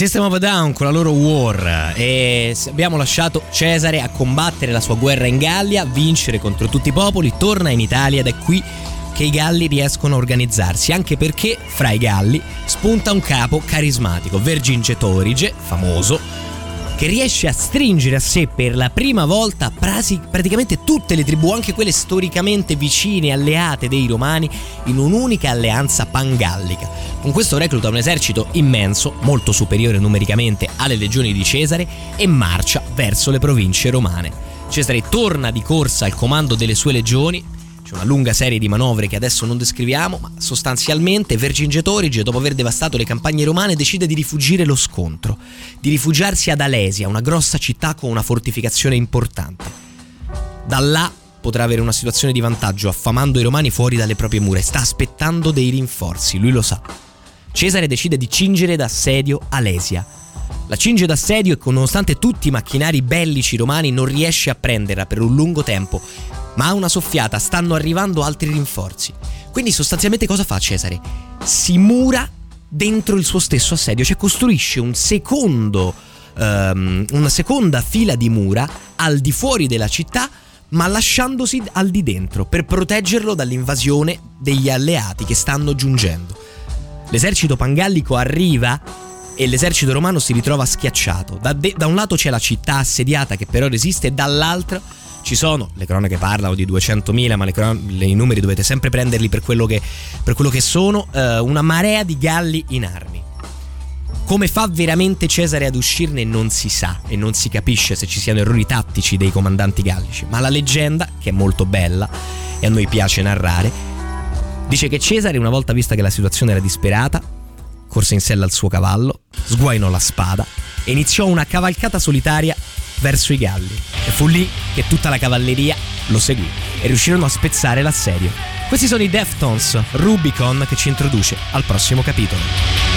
System of a Down con la loro War. E abbiamo lasciato Cesare a combattere la sua guerra in Gallia, vincere contro tutti i popoli, torna in Italia ed è qui che i Galli riescono a organizzarsi, anche perché fra i Galli spunta un capo carismatico, Vercingetorige, famoso, che riesce a stringere a sé per la prima volta prasi- praticamente tutte le tribù, anche quelle storicamente vicine, alleate dei Romani, in un'unica alleanza pangallica. Con questo recluta un esercito immenso, molto superiore numericamente alle legioni di Cesare, e marcia verso le province romane. Cesare torna di corsa al comando delle sue legioni, c'è una lunga serie di manovre che adesso non descriviamo, ma sostanzialmente Vercingetorige, dopo aver devastato le campagne romane, decide di rifugire lo scontro, di rifugiarsi ad Alesia, una grossa città con una fortificazione importante. Da là potrà avere una situazione di vantaggio, affamando i romani fuori dalle proprie mura e sta aspettando dei rinforzi, lui lo sa. Cesare decide di cingere d'assedio Alesia. La cinge d'assedio e nonostante tutti i macchinari bellici romani non riesce a prenderla per un lungo tempo, ma ha una soffiata, stanno arrivando altri rinforzi. Quindi sostanzialmente cosa fa Cesare? Si mura dentro il suo stesso assedio, cioè costruisce un secondo, ehm, una seconda fila di mura al di fuori della città, ma lasciandosi al di dentro per proteggerlo dall'invasione degli alleati che stanno giungendo. L'esercito pangallico arriva e l'esercito romano si ritrova schiacciato. Da, de- da un lato c'è la città assediata che però resiste, dall'altro ci sono, le cronache parlano di 200.000, ma cron- i numeri dovete sempre prenderli per quello che, per quello che sono, eh, una marea di galli in armi. Come fa veramente Cesare ad uscirne non si sa e non si capisce se ci siano errori tattici dei comandanti gallici, ma la leggenda, che è molto bella e a noi piace narrare, dice che Cesare, una volta vista che la situazione era disperata, corse in sella al suo cavallo, sguainò la spada e iniziò una cavalcata solitaria verso i Galli. E fu lì che tutta la cavalleria lo seguì e riuscirono a spezzare l'assedio. Questi sono i Deftones, Rubicon che ci introduce al prossimo capitolo.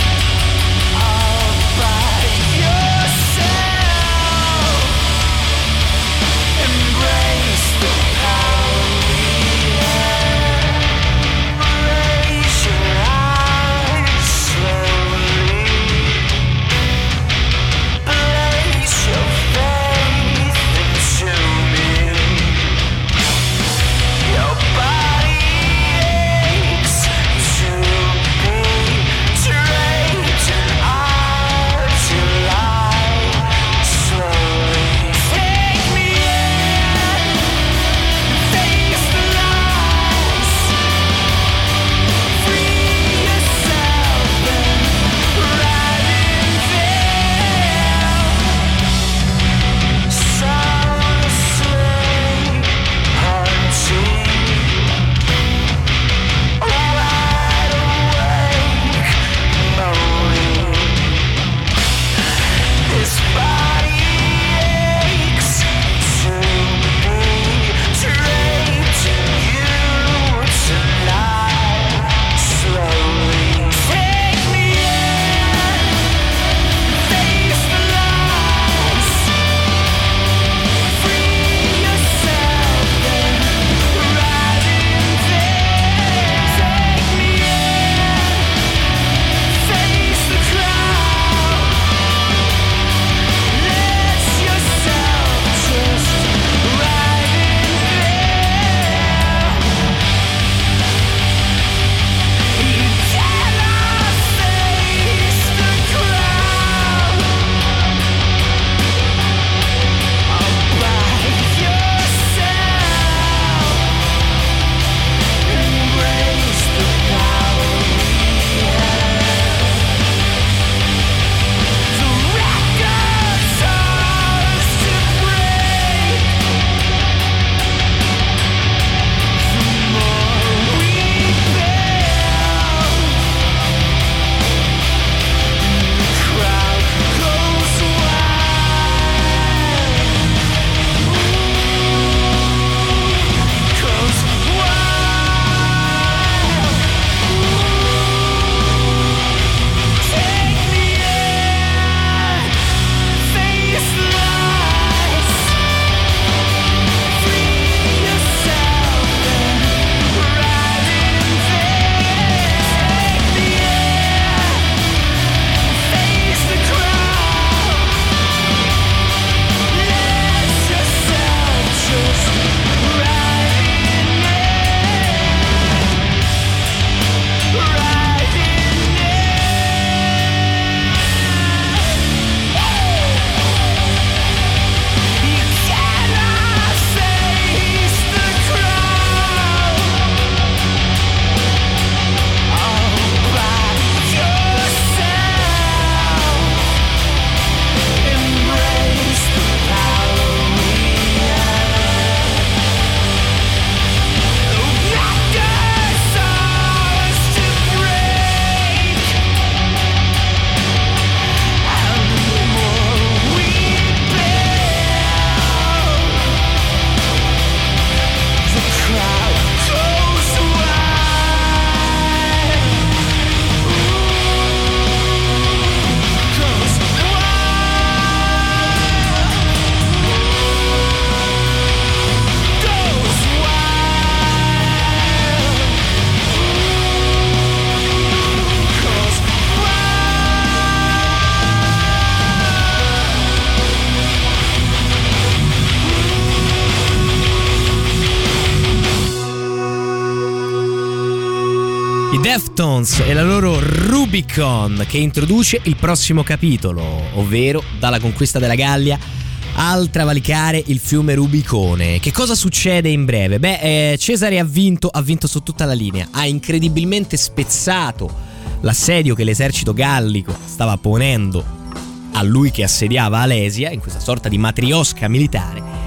Deftones e la loro Rubicon che introduce il prossimo capitolo, ovvero dalla conquista della Gallia al travalicare il fiume Rubicone. Che cosa succede in breve? Beh, eh, Cesare ha vinto, ha vinto su tutta la linea, ha incredibilmente spezzato l'assedio che l'esercito gallico stava ponendo a lui che assediava Alesia in questa sorta di matriosca militare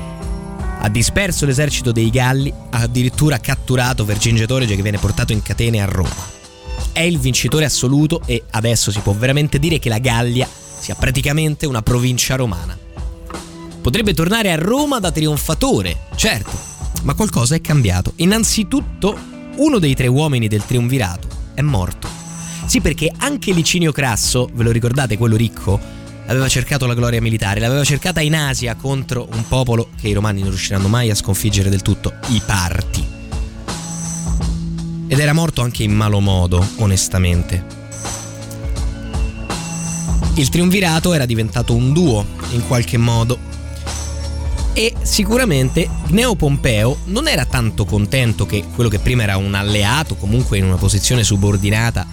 ha disperso l'esercito dei Galli, ha addirittura catturato Vercingetorige che viene portato in catene a Roma. È il vincitore assoluto e adesso si può veramente dire che la Gallia sia praticamente una provincia romana. Potrebbe tornare a Roma da trionfatore, certo, ma qualcosa è cambiato. Innanzitutto, uno dei tre uomini del triunvirato è morto. Sì, perché anche Licinio Crasso, ve lo ricordate quello ricco, aveva cercato la gloria militare, l'aveva cercata in Asia contro un popolo che i romani non riusciranno mai a sconfiggere del tutto, i Parti. Ed era morto anche in malo modo, onestamente. Il triunvirato era diventato un duo, in qualche modo. E sicuramente Gneo Pompeo non era tanto contento che quello che prima era un alleato, comunque in una posizione subordinata,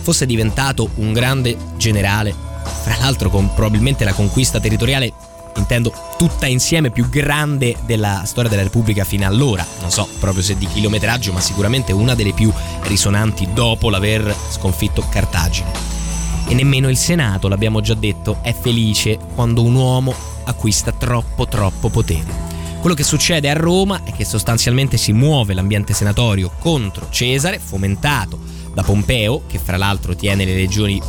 fosse diventato un grande generale fra l'altro con probabilmente la conquista territoriale intendo tutta insieme più grande della storia della Repubblica fino allora, non so proprio se di chilometraggio, ma sicuramente una delle più risonanti dopo l'aver sconfitto Cartagine. E nemmeno il Senato, l'abbiamo già detto, è felice quando un uomo acquista troppo troppo potere. Quello che succede a Roma è che sostanzialmente si muove l'ambiente senatorio contro Cesare, fomentato da Pompeo, che fra l'altro tiene le legioni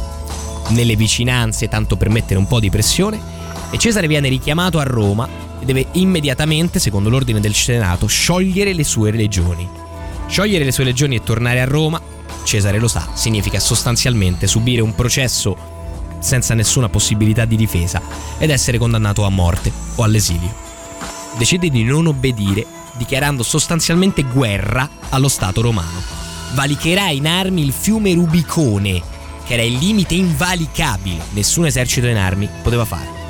nelle vicinanze tanto per mettere un po' di pressione e Cesare viene richiamato a Roma e deve immediatamente, secondo l'ordine del Senato, sciogliere le sue legioni. Sciogliere le sue legioni e tornare a Roma, Cesare lo sa, significa sostanzialmente subire un processo senza nessuna possibilità di difesa ed essere condannato a morte o all'esilio. Decide di non obbedire, dichiarando sostanzialmente guerra allo Stato romano. Valicherà in armi il fiume Rubicone, che era il limite invalicabile, nessun esercito in armi poteva fare.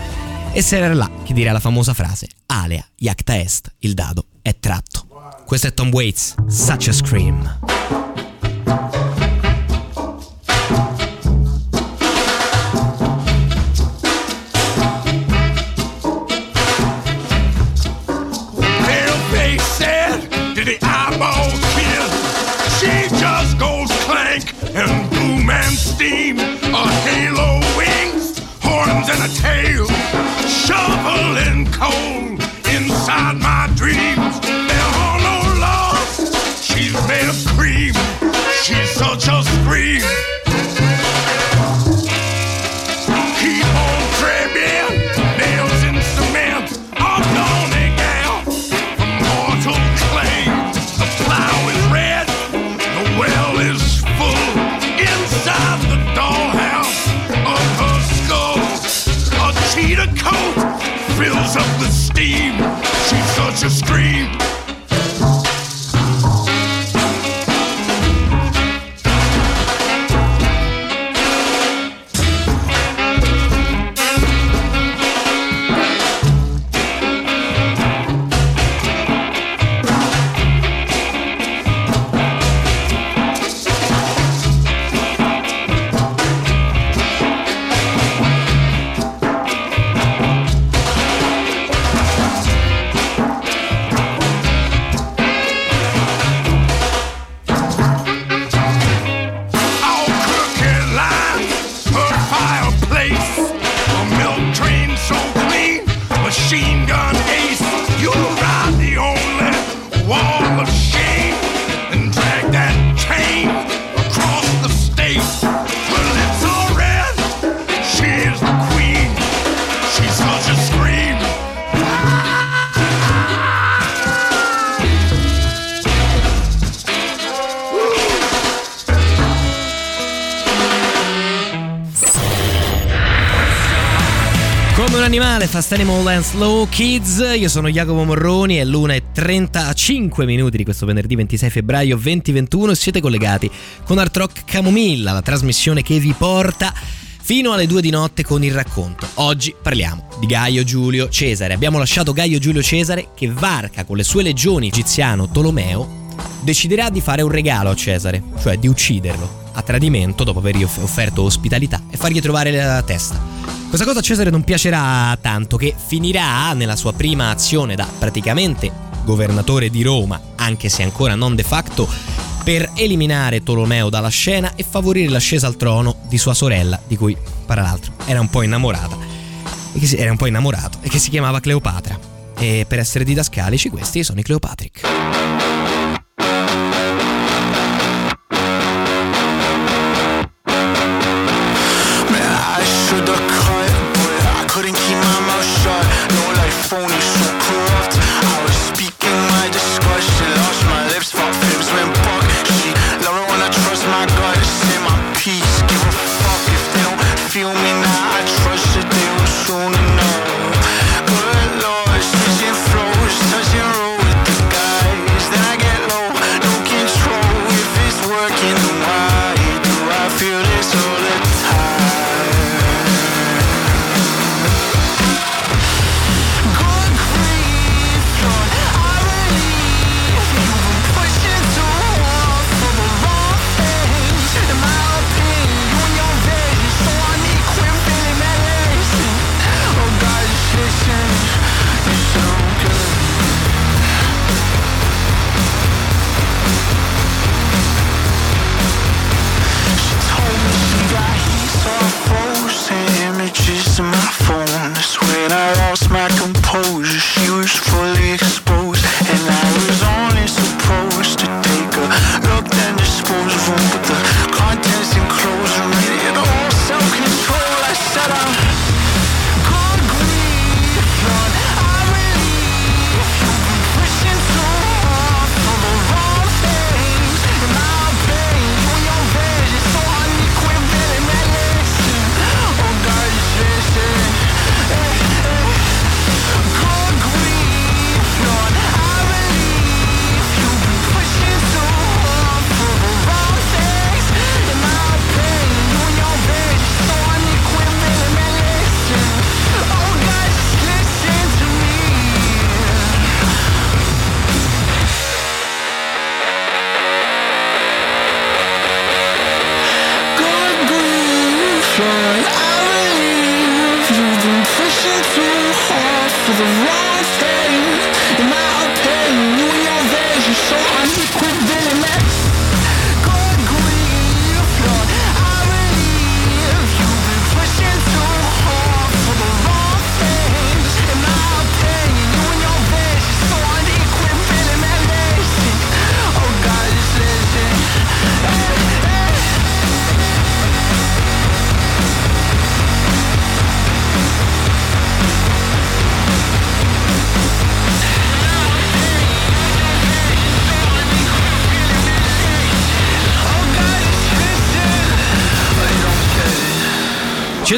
E sarà là che dirà la famosa frase Alea, Iacta Est, il dado è tratto. Questo è Tom Waits, Such a Scream. Coal inside my dreams. There are no laws. She's made of cream. She's such a scream. She's such a scream. Animal and Slow Kids, io sono Jacopo Morroni, è l'una e 35 minuti di questo venerdì 26 febbraio 2021 e siete collegati con Art Rock Camomilla, la trasmissione che vi porta fino alle 2 di notte con il racconto. Oggi parliamo di Gaio Giulio Cesare. Abbiamo lasciato Gaio Giulio Cesare che varca con le sue legioni egiziano Tolomeo deciderà di fare un regalo a Cesare, cioè di ucciderlo a tradimento dopo avergli off- offerto ospitalità e fargli trovare la testa. Questa cosa a Cesare non piacerà tanto che finirà nella sua prima azione da praticamente governatore di Roma, anche se ancora non de facto, per eliminare Tolomeo dalla scena e favorire l'ascesa al trono di sua sorella, di cui, tra l'altro, era un po' innamorata. Si- era un po' innamorato e che si chiamava Cleopatra. E per essere didascalici, questi sono i Cleopatrick.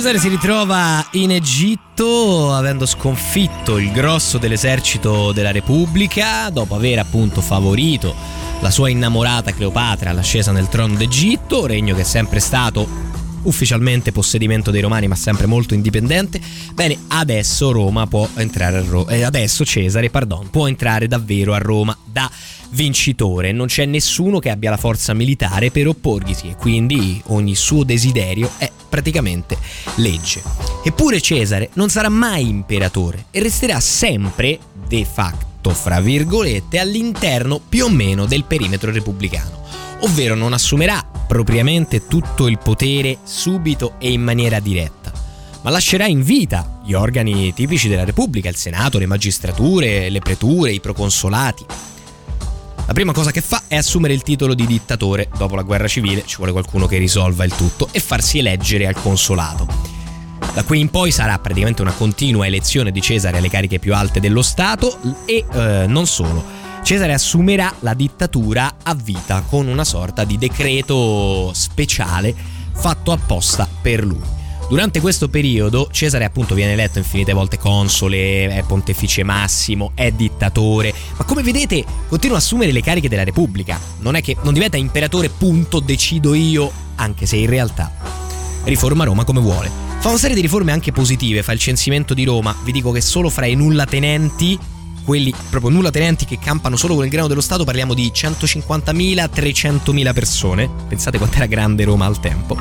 Cesare si ritrova in Egitto avendo sconfitto il grosso dell'esercito della Repubblica dopo aver appunto favorito la sua innamorata Cleopatra all'ascesa nel trono d'Egitto, regno che è sempre stato ufficialmente possedimento dei romani ma sempre molto indipendente. Bene, adesso Roma può entrare a Roma, eh, adesso Cesare, pardon, può entrare davvero a Roma da vincitore, non c'è nessuno che abbia la forza militare per opporglisi e quindi ogni suo desiderio è praticamente legge. Eppure Cesare non sarà mai imperatore e resterà sempre de facto, fra virgolette, all'interno più o meno del perimetro repubblicano, ovvero non assumerà propriamente tutto il potere subito e in maniera diretta, ma lascerà in vita gli organi tipici della Repubblica, il Senato, le magistrature, le preture, i proconsolati. La prima cosa che fa è assumere il titolo di dittatore. Dopo la guerra civile ci vuole qualcuno che risolva il tutto e farsi eleggere al consolato. Da qui in poi sarà praticamente una continua elezione di Cesare alle cariche più alte dello Stato e eh, non solo. Cesare assumerà la dittatura a vita con una sorta di decreto speciale fatto apposta per lui. Durante questo periodo Cesare appunto viene eletto infinite volte console, è pontefice massimo, è dittatore, ma come vedete continua a assumere le cariche della Repubblica. Non è che non diventa imperatore punto decido io, anche se in realtà riforma Roma come vuole. Fa una serie di riforme anche positive, fa il censimento di Roma, vi dico che solo fra i nullatenenti quelli proprio nulla tenenti che campano solo con il grano dello Stato, parliamo di 150.000-300.000 persone. Pensate quanto era grande Roma al tempo.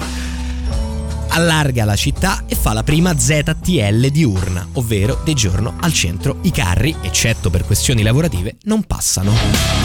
Allarga la città e fa la prima ZTL diurna, ovvero di giorno al centro i carri, eccetto per questioni lavorative, non passano.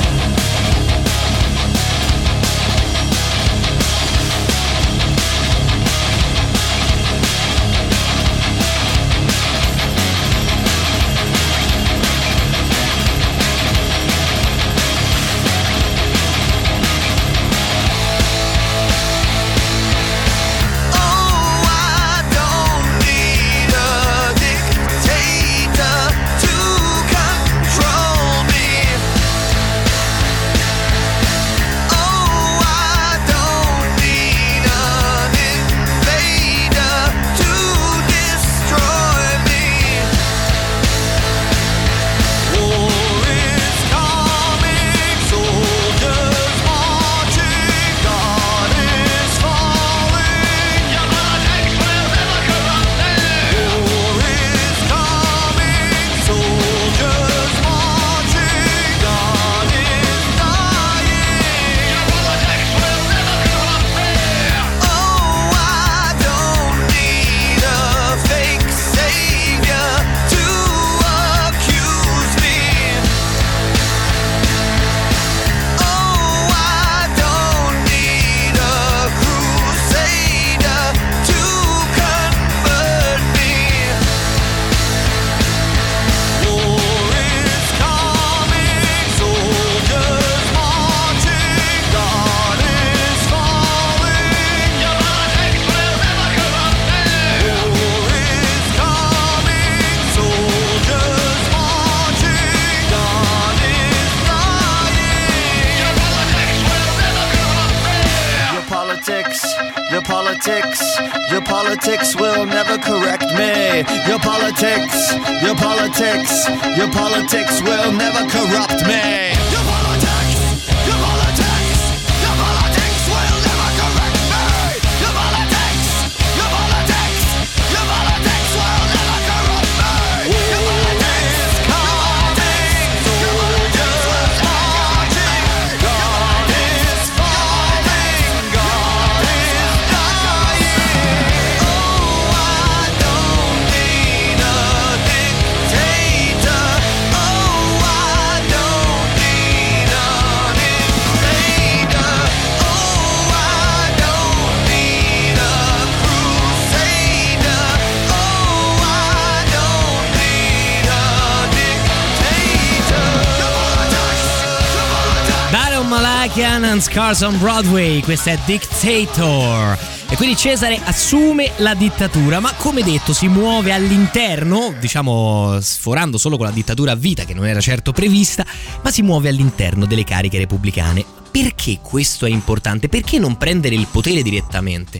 Scars on Broadway, questa è Dictator. E quindi Cesare assume la dittatura, ma come detto si muove all'interno, diciamo sforando solo con la dittatura a vita che non era certo prevista, ma si muove all'interno delle cariche repubblicane. Perché questo è importante? Perché non prendere il potere direttamente?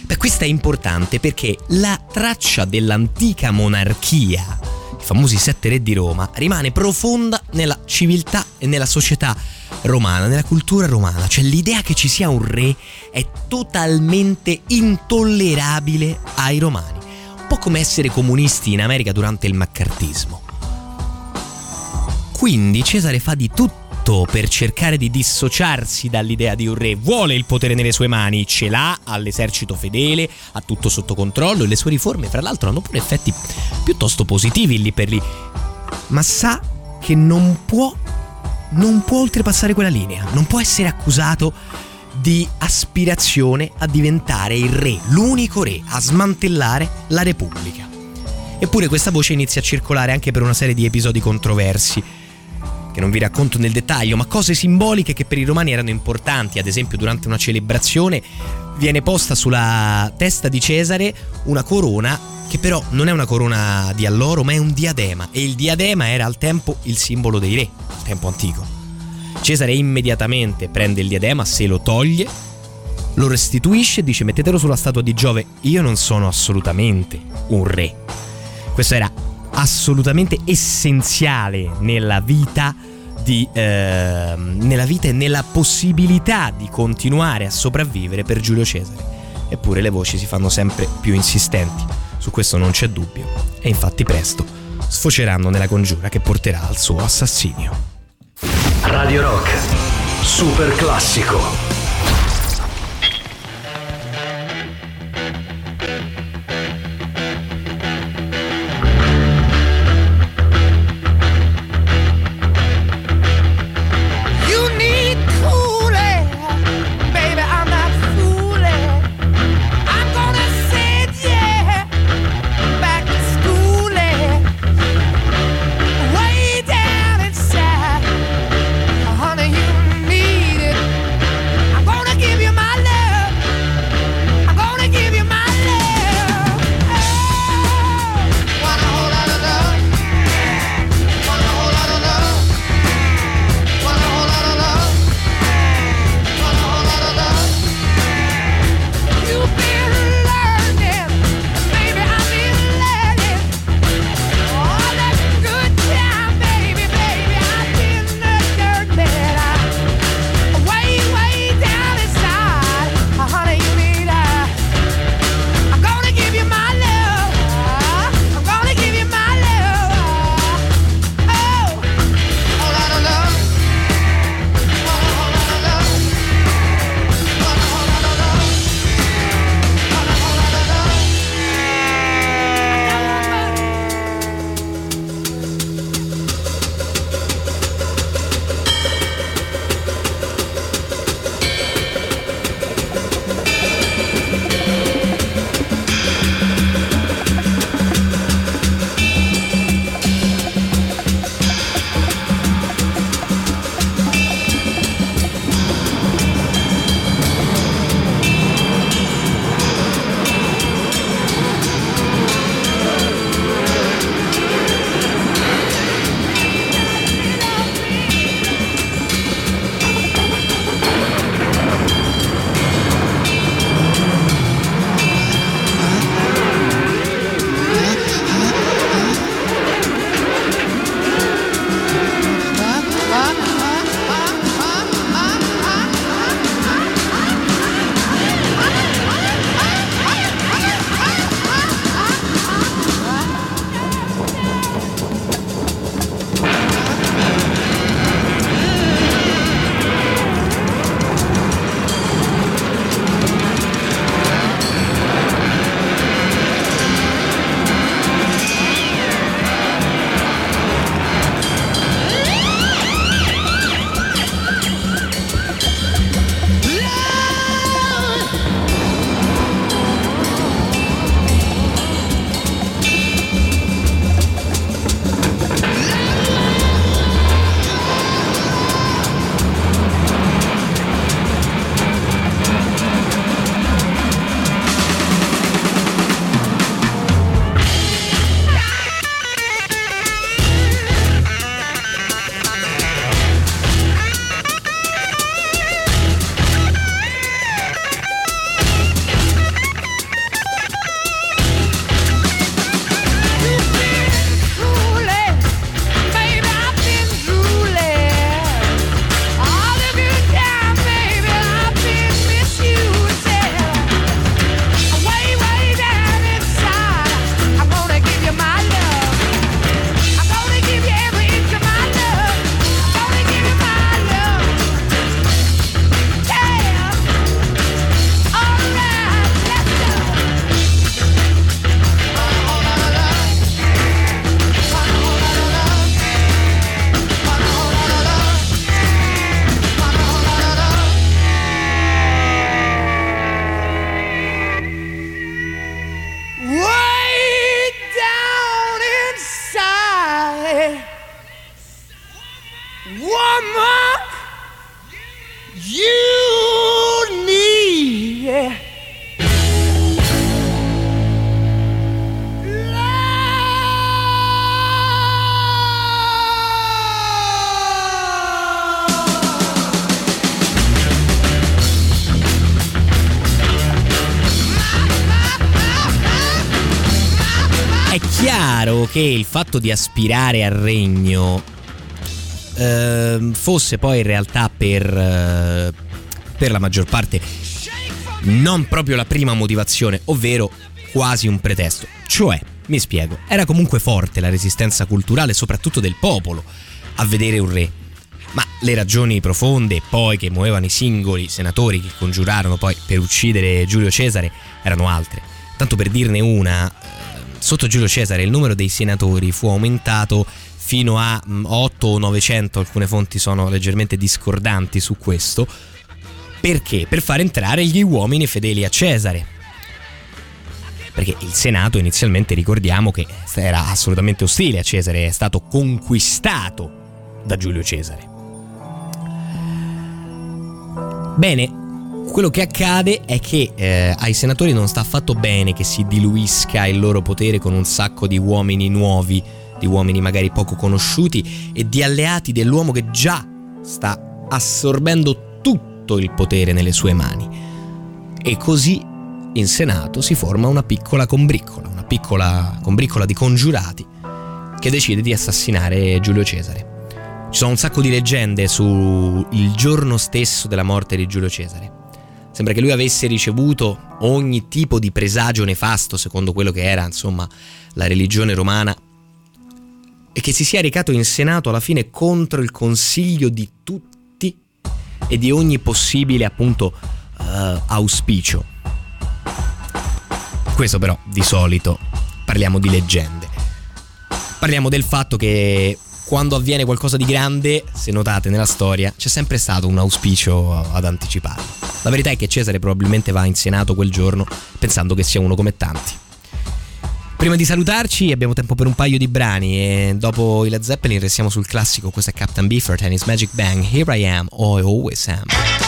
Beh, questo è importante perché la traccia dell'antica monarchia, i famosi sette re di Roma, rimane profonda nella civiltà e nella società romana, nella cultura romana. Cioè l'idea che ci sia un re è totalmente intollerabile ai romani. Un po' come essere comunisti in America durante il maccartismo. Quindi Cesare fa di tutto per cercare di dissociarsi dall'idea di un re. Vuole il potere nelle sue mani, ce l'ha, ha l'esercito fedele, ha tutto sotto controllo e le sue riforme, fra l'altro, hanno pure effetti piuttosto positivi lì per lì. Ma sa che non può non può oltrepassare quella linea, non può essere accusato di aspirazione a diventare il re, l'unico re, a smantellare la Repubblica. Eppure questa voce inizia a circolare anche per una serie di episodi controversi, che non vi racconto nel dettaglio, ma cose simboliche che per i romani erano importanti, ad esempio durante una celebrazione viene posta sulla testa di Cesare una corona che però non è una corona di alloro, ma è un diadema e il diadema era al tempo il simbolo dei re, al tempo antico. Cesare immediatamente prende il diadema, se lo toglie, lo restituisce e dice mettetelo sulla statua di Giove, io non sono assolutamente un re. Questo era assolutamente essenziale nella vita di, eh, nella vita e nella possibilità di continuare a sopravvivere per Giulio Cesare. Eppure le voci si fanno sempre più insistenti, su questo non c'è dubbio. E infatti presto sfoceranno nella congiura che porterà al suo assassinio. Radio Rock, super classico. Che il fatto di aspirare al regno ehm, fosse poi in realtà per, eh, per la maggior parte non proprio la prima motivazione, ovvero quasi un pretesto. Cioè, Mi spiego, era comunque forte la resistenza culturale, soprattutto del popolo, a vedere un re. Ma le ragioni profonde poi che muovevano i singoli senatori che congiurarono poi per uccidere Giulio Cesare erano altre. Tanto per dirne una, eh, sotto Giulio Cesare il numero dei senatori fu aumentato fino a 8 o 900, alcune fonti sono leggermente discordanti su questo. Perché? Per far entrare gli uomini fedeli a Cesare. Perché il Senato inizialmente ricordiamo che era assolutamente ostile a Cesare, è stato conquistato da Giulio Cesare. Bene, quello che accade è che eh, ai senatori non sta affatto bene che si diluisca il loro potere con un sacco di uomini nuovi, di uomini magari poco conosciuti e di alleati dell'uomo che già sta assorbendo tutto il potere nelle sue mani. E così in Senato si forma una piccola combriccola, una piccola combriccola di congiurati che decide di assassinare Giulio Cesare. Ci sono un sacco di leggende sul giorno stesso della morte di Giulio Cesare. Sembra che lui avesse ricevuto ogni tipo di presagio nefasto, secondo quello che era, insomma, la religione romana, e che si sia recato in Senato alla fine contro il consiglio di tutti e di ogni possibile, appunto, uh, auspicio. Questo però, di solito, parliamo di leggende. Parliamo del fatto che quando avviene qualcosa di grande, se notate nella storia, c'è sempre stato un auspicio ad anticiparlo. La verità è che Cesare probabilmente va in Senato quel giorno pensando che sia uno come tanti. Prima di salutarci abbiamo tempo per un paio di brani e dopo i Led Zeppelin restiamo sul classico, questo è Captain Beefheart and his Magic Bang, Here I Am, Oh I Always Am.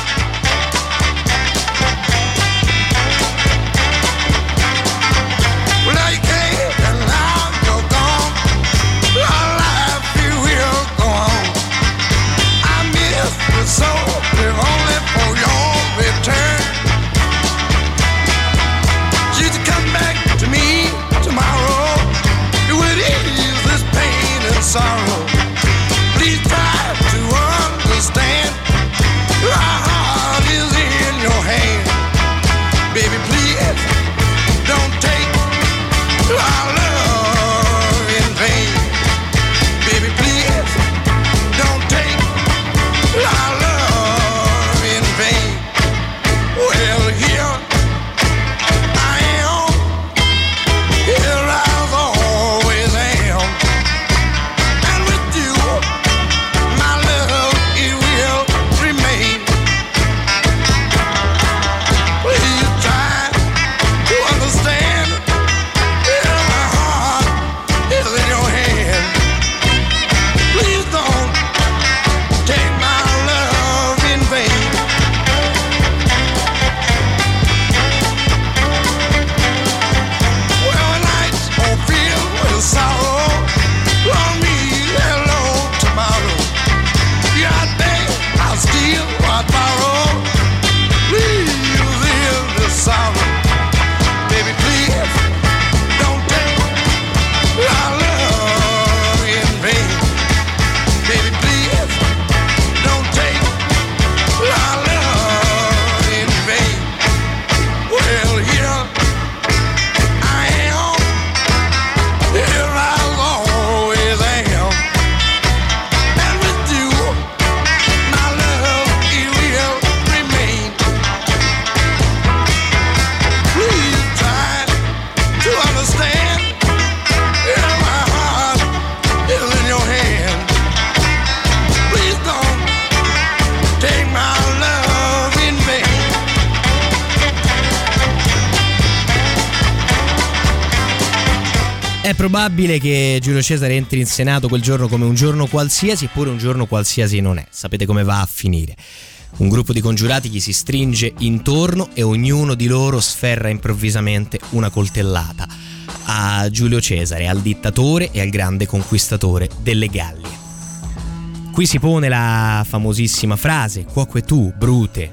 Probabile che Giulio Cesare entri in Senato quel giorno come un giorno qualsiasi, eppure un giorno qualsiasi non è. Sapete come va a finire. Un gruppo di congiurati gli si stringe intorno e ognuno di loro sferra improvvisamente una coltellata a Giulio Cesare, al dittatore e al grande conquistatore delle Gallie. Qui si pone la famosissima frase, quoque tu, brute,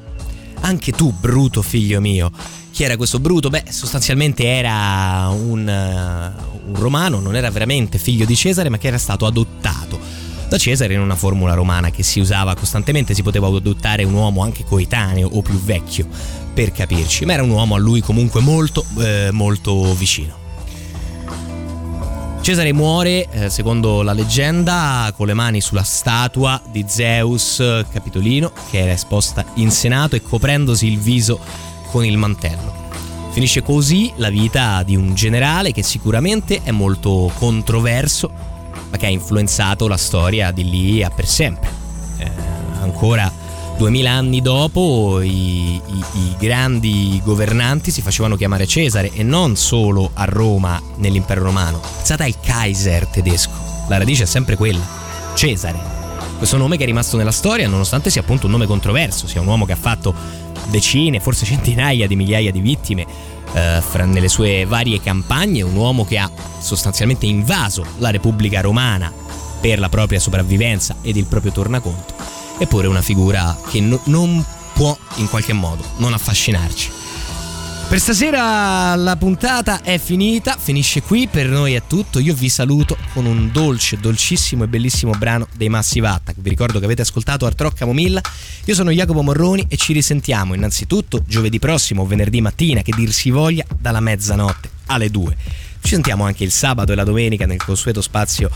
anche tu, bruto figlio mio. Chi era questo Bruto? Beh, sostanzialmente era un, uh, un romano, non era veramente figlio di Cesare, ma che era stato adottato da Cesare in una formula romana che si usava costantemente, si poteva adottare un uomo anche coetaneo o più vecchio, per capirci, ma era un uomo a lui comunque molto, eh, molto vicino. Cesare muore, eh, secondo la leggenda, con le mani sulla statua di Zeus eh, Capitolino, che era esposta in Senato e coprendosi il viso con il mantello. Finisce così la vita di un generale che sicuramente è molto controverso, ma che ha influenzato la storia di lì a per sempre. Eh, ancora duemila anni dopo i, i, i grandi governanti si facevano chiamare Cesare e non solo a Roma nell'impero romano. Pensate al Kaiser tedesco, la radice è sempre quella, Cesare. Questo nome che è rimasto nella storia nonostante sia appunto un nome controverso, sia un uomo che ha fatto decine, forse centinaia di migliaia di vittime eh, nelle sue varie campagne, un uomo che ha sostanzialmente invaso la Repubblica Romana per la propria sopravvivenza ed il proprio tornaconto eppure una figura che no, non può in qualche modo non affascinarci. Per stasera la puntata è finita, finisce qui, per noi è tutto, io vi saluto con un dolce, dolcissimo e bellissimo brano dei Massive Attack, vi ricordo che avete ascoltato Art Rock Camomilla, io sono Jacopo Morroni e ci risentiamo innanzitutto giovedì prossimo, venerdì mattina, che dir si voglia, dalla mezzanotte alle 2. Ci sentiamo anche il sabato e la domenica nel consueto spazio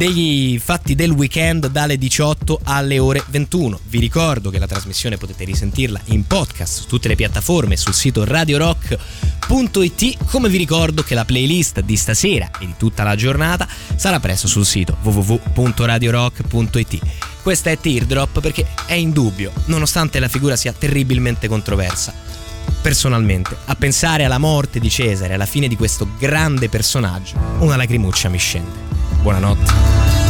degli fatti del weekend dalle 18 alle ore 21. Vi ricordo che la trasmissione potete risentirla in podcast su tutte le piattaforme sul sito radiorock.it, come vi ricordo che la playlist di stasera e di tutta la giornata sarà presto sul sito www.radiorock.it. Questa è Teardrop perché è indubbio, nonostante la figura sia terribilmente controversa, personalmente, a pensare alla morte di Cesare, alla fine di questo grande personaggio, una lacrimuccia mi scende. Buonanotte.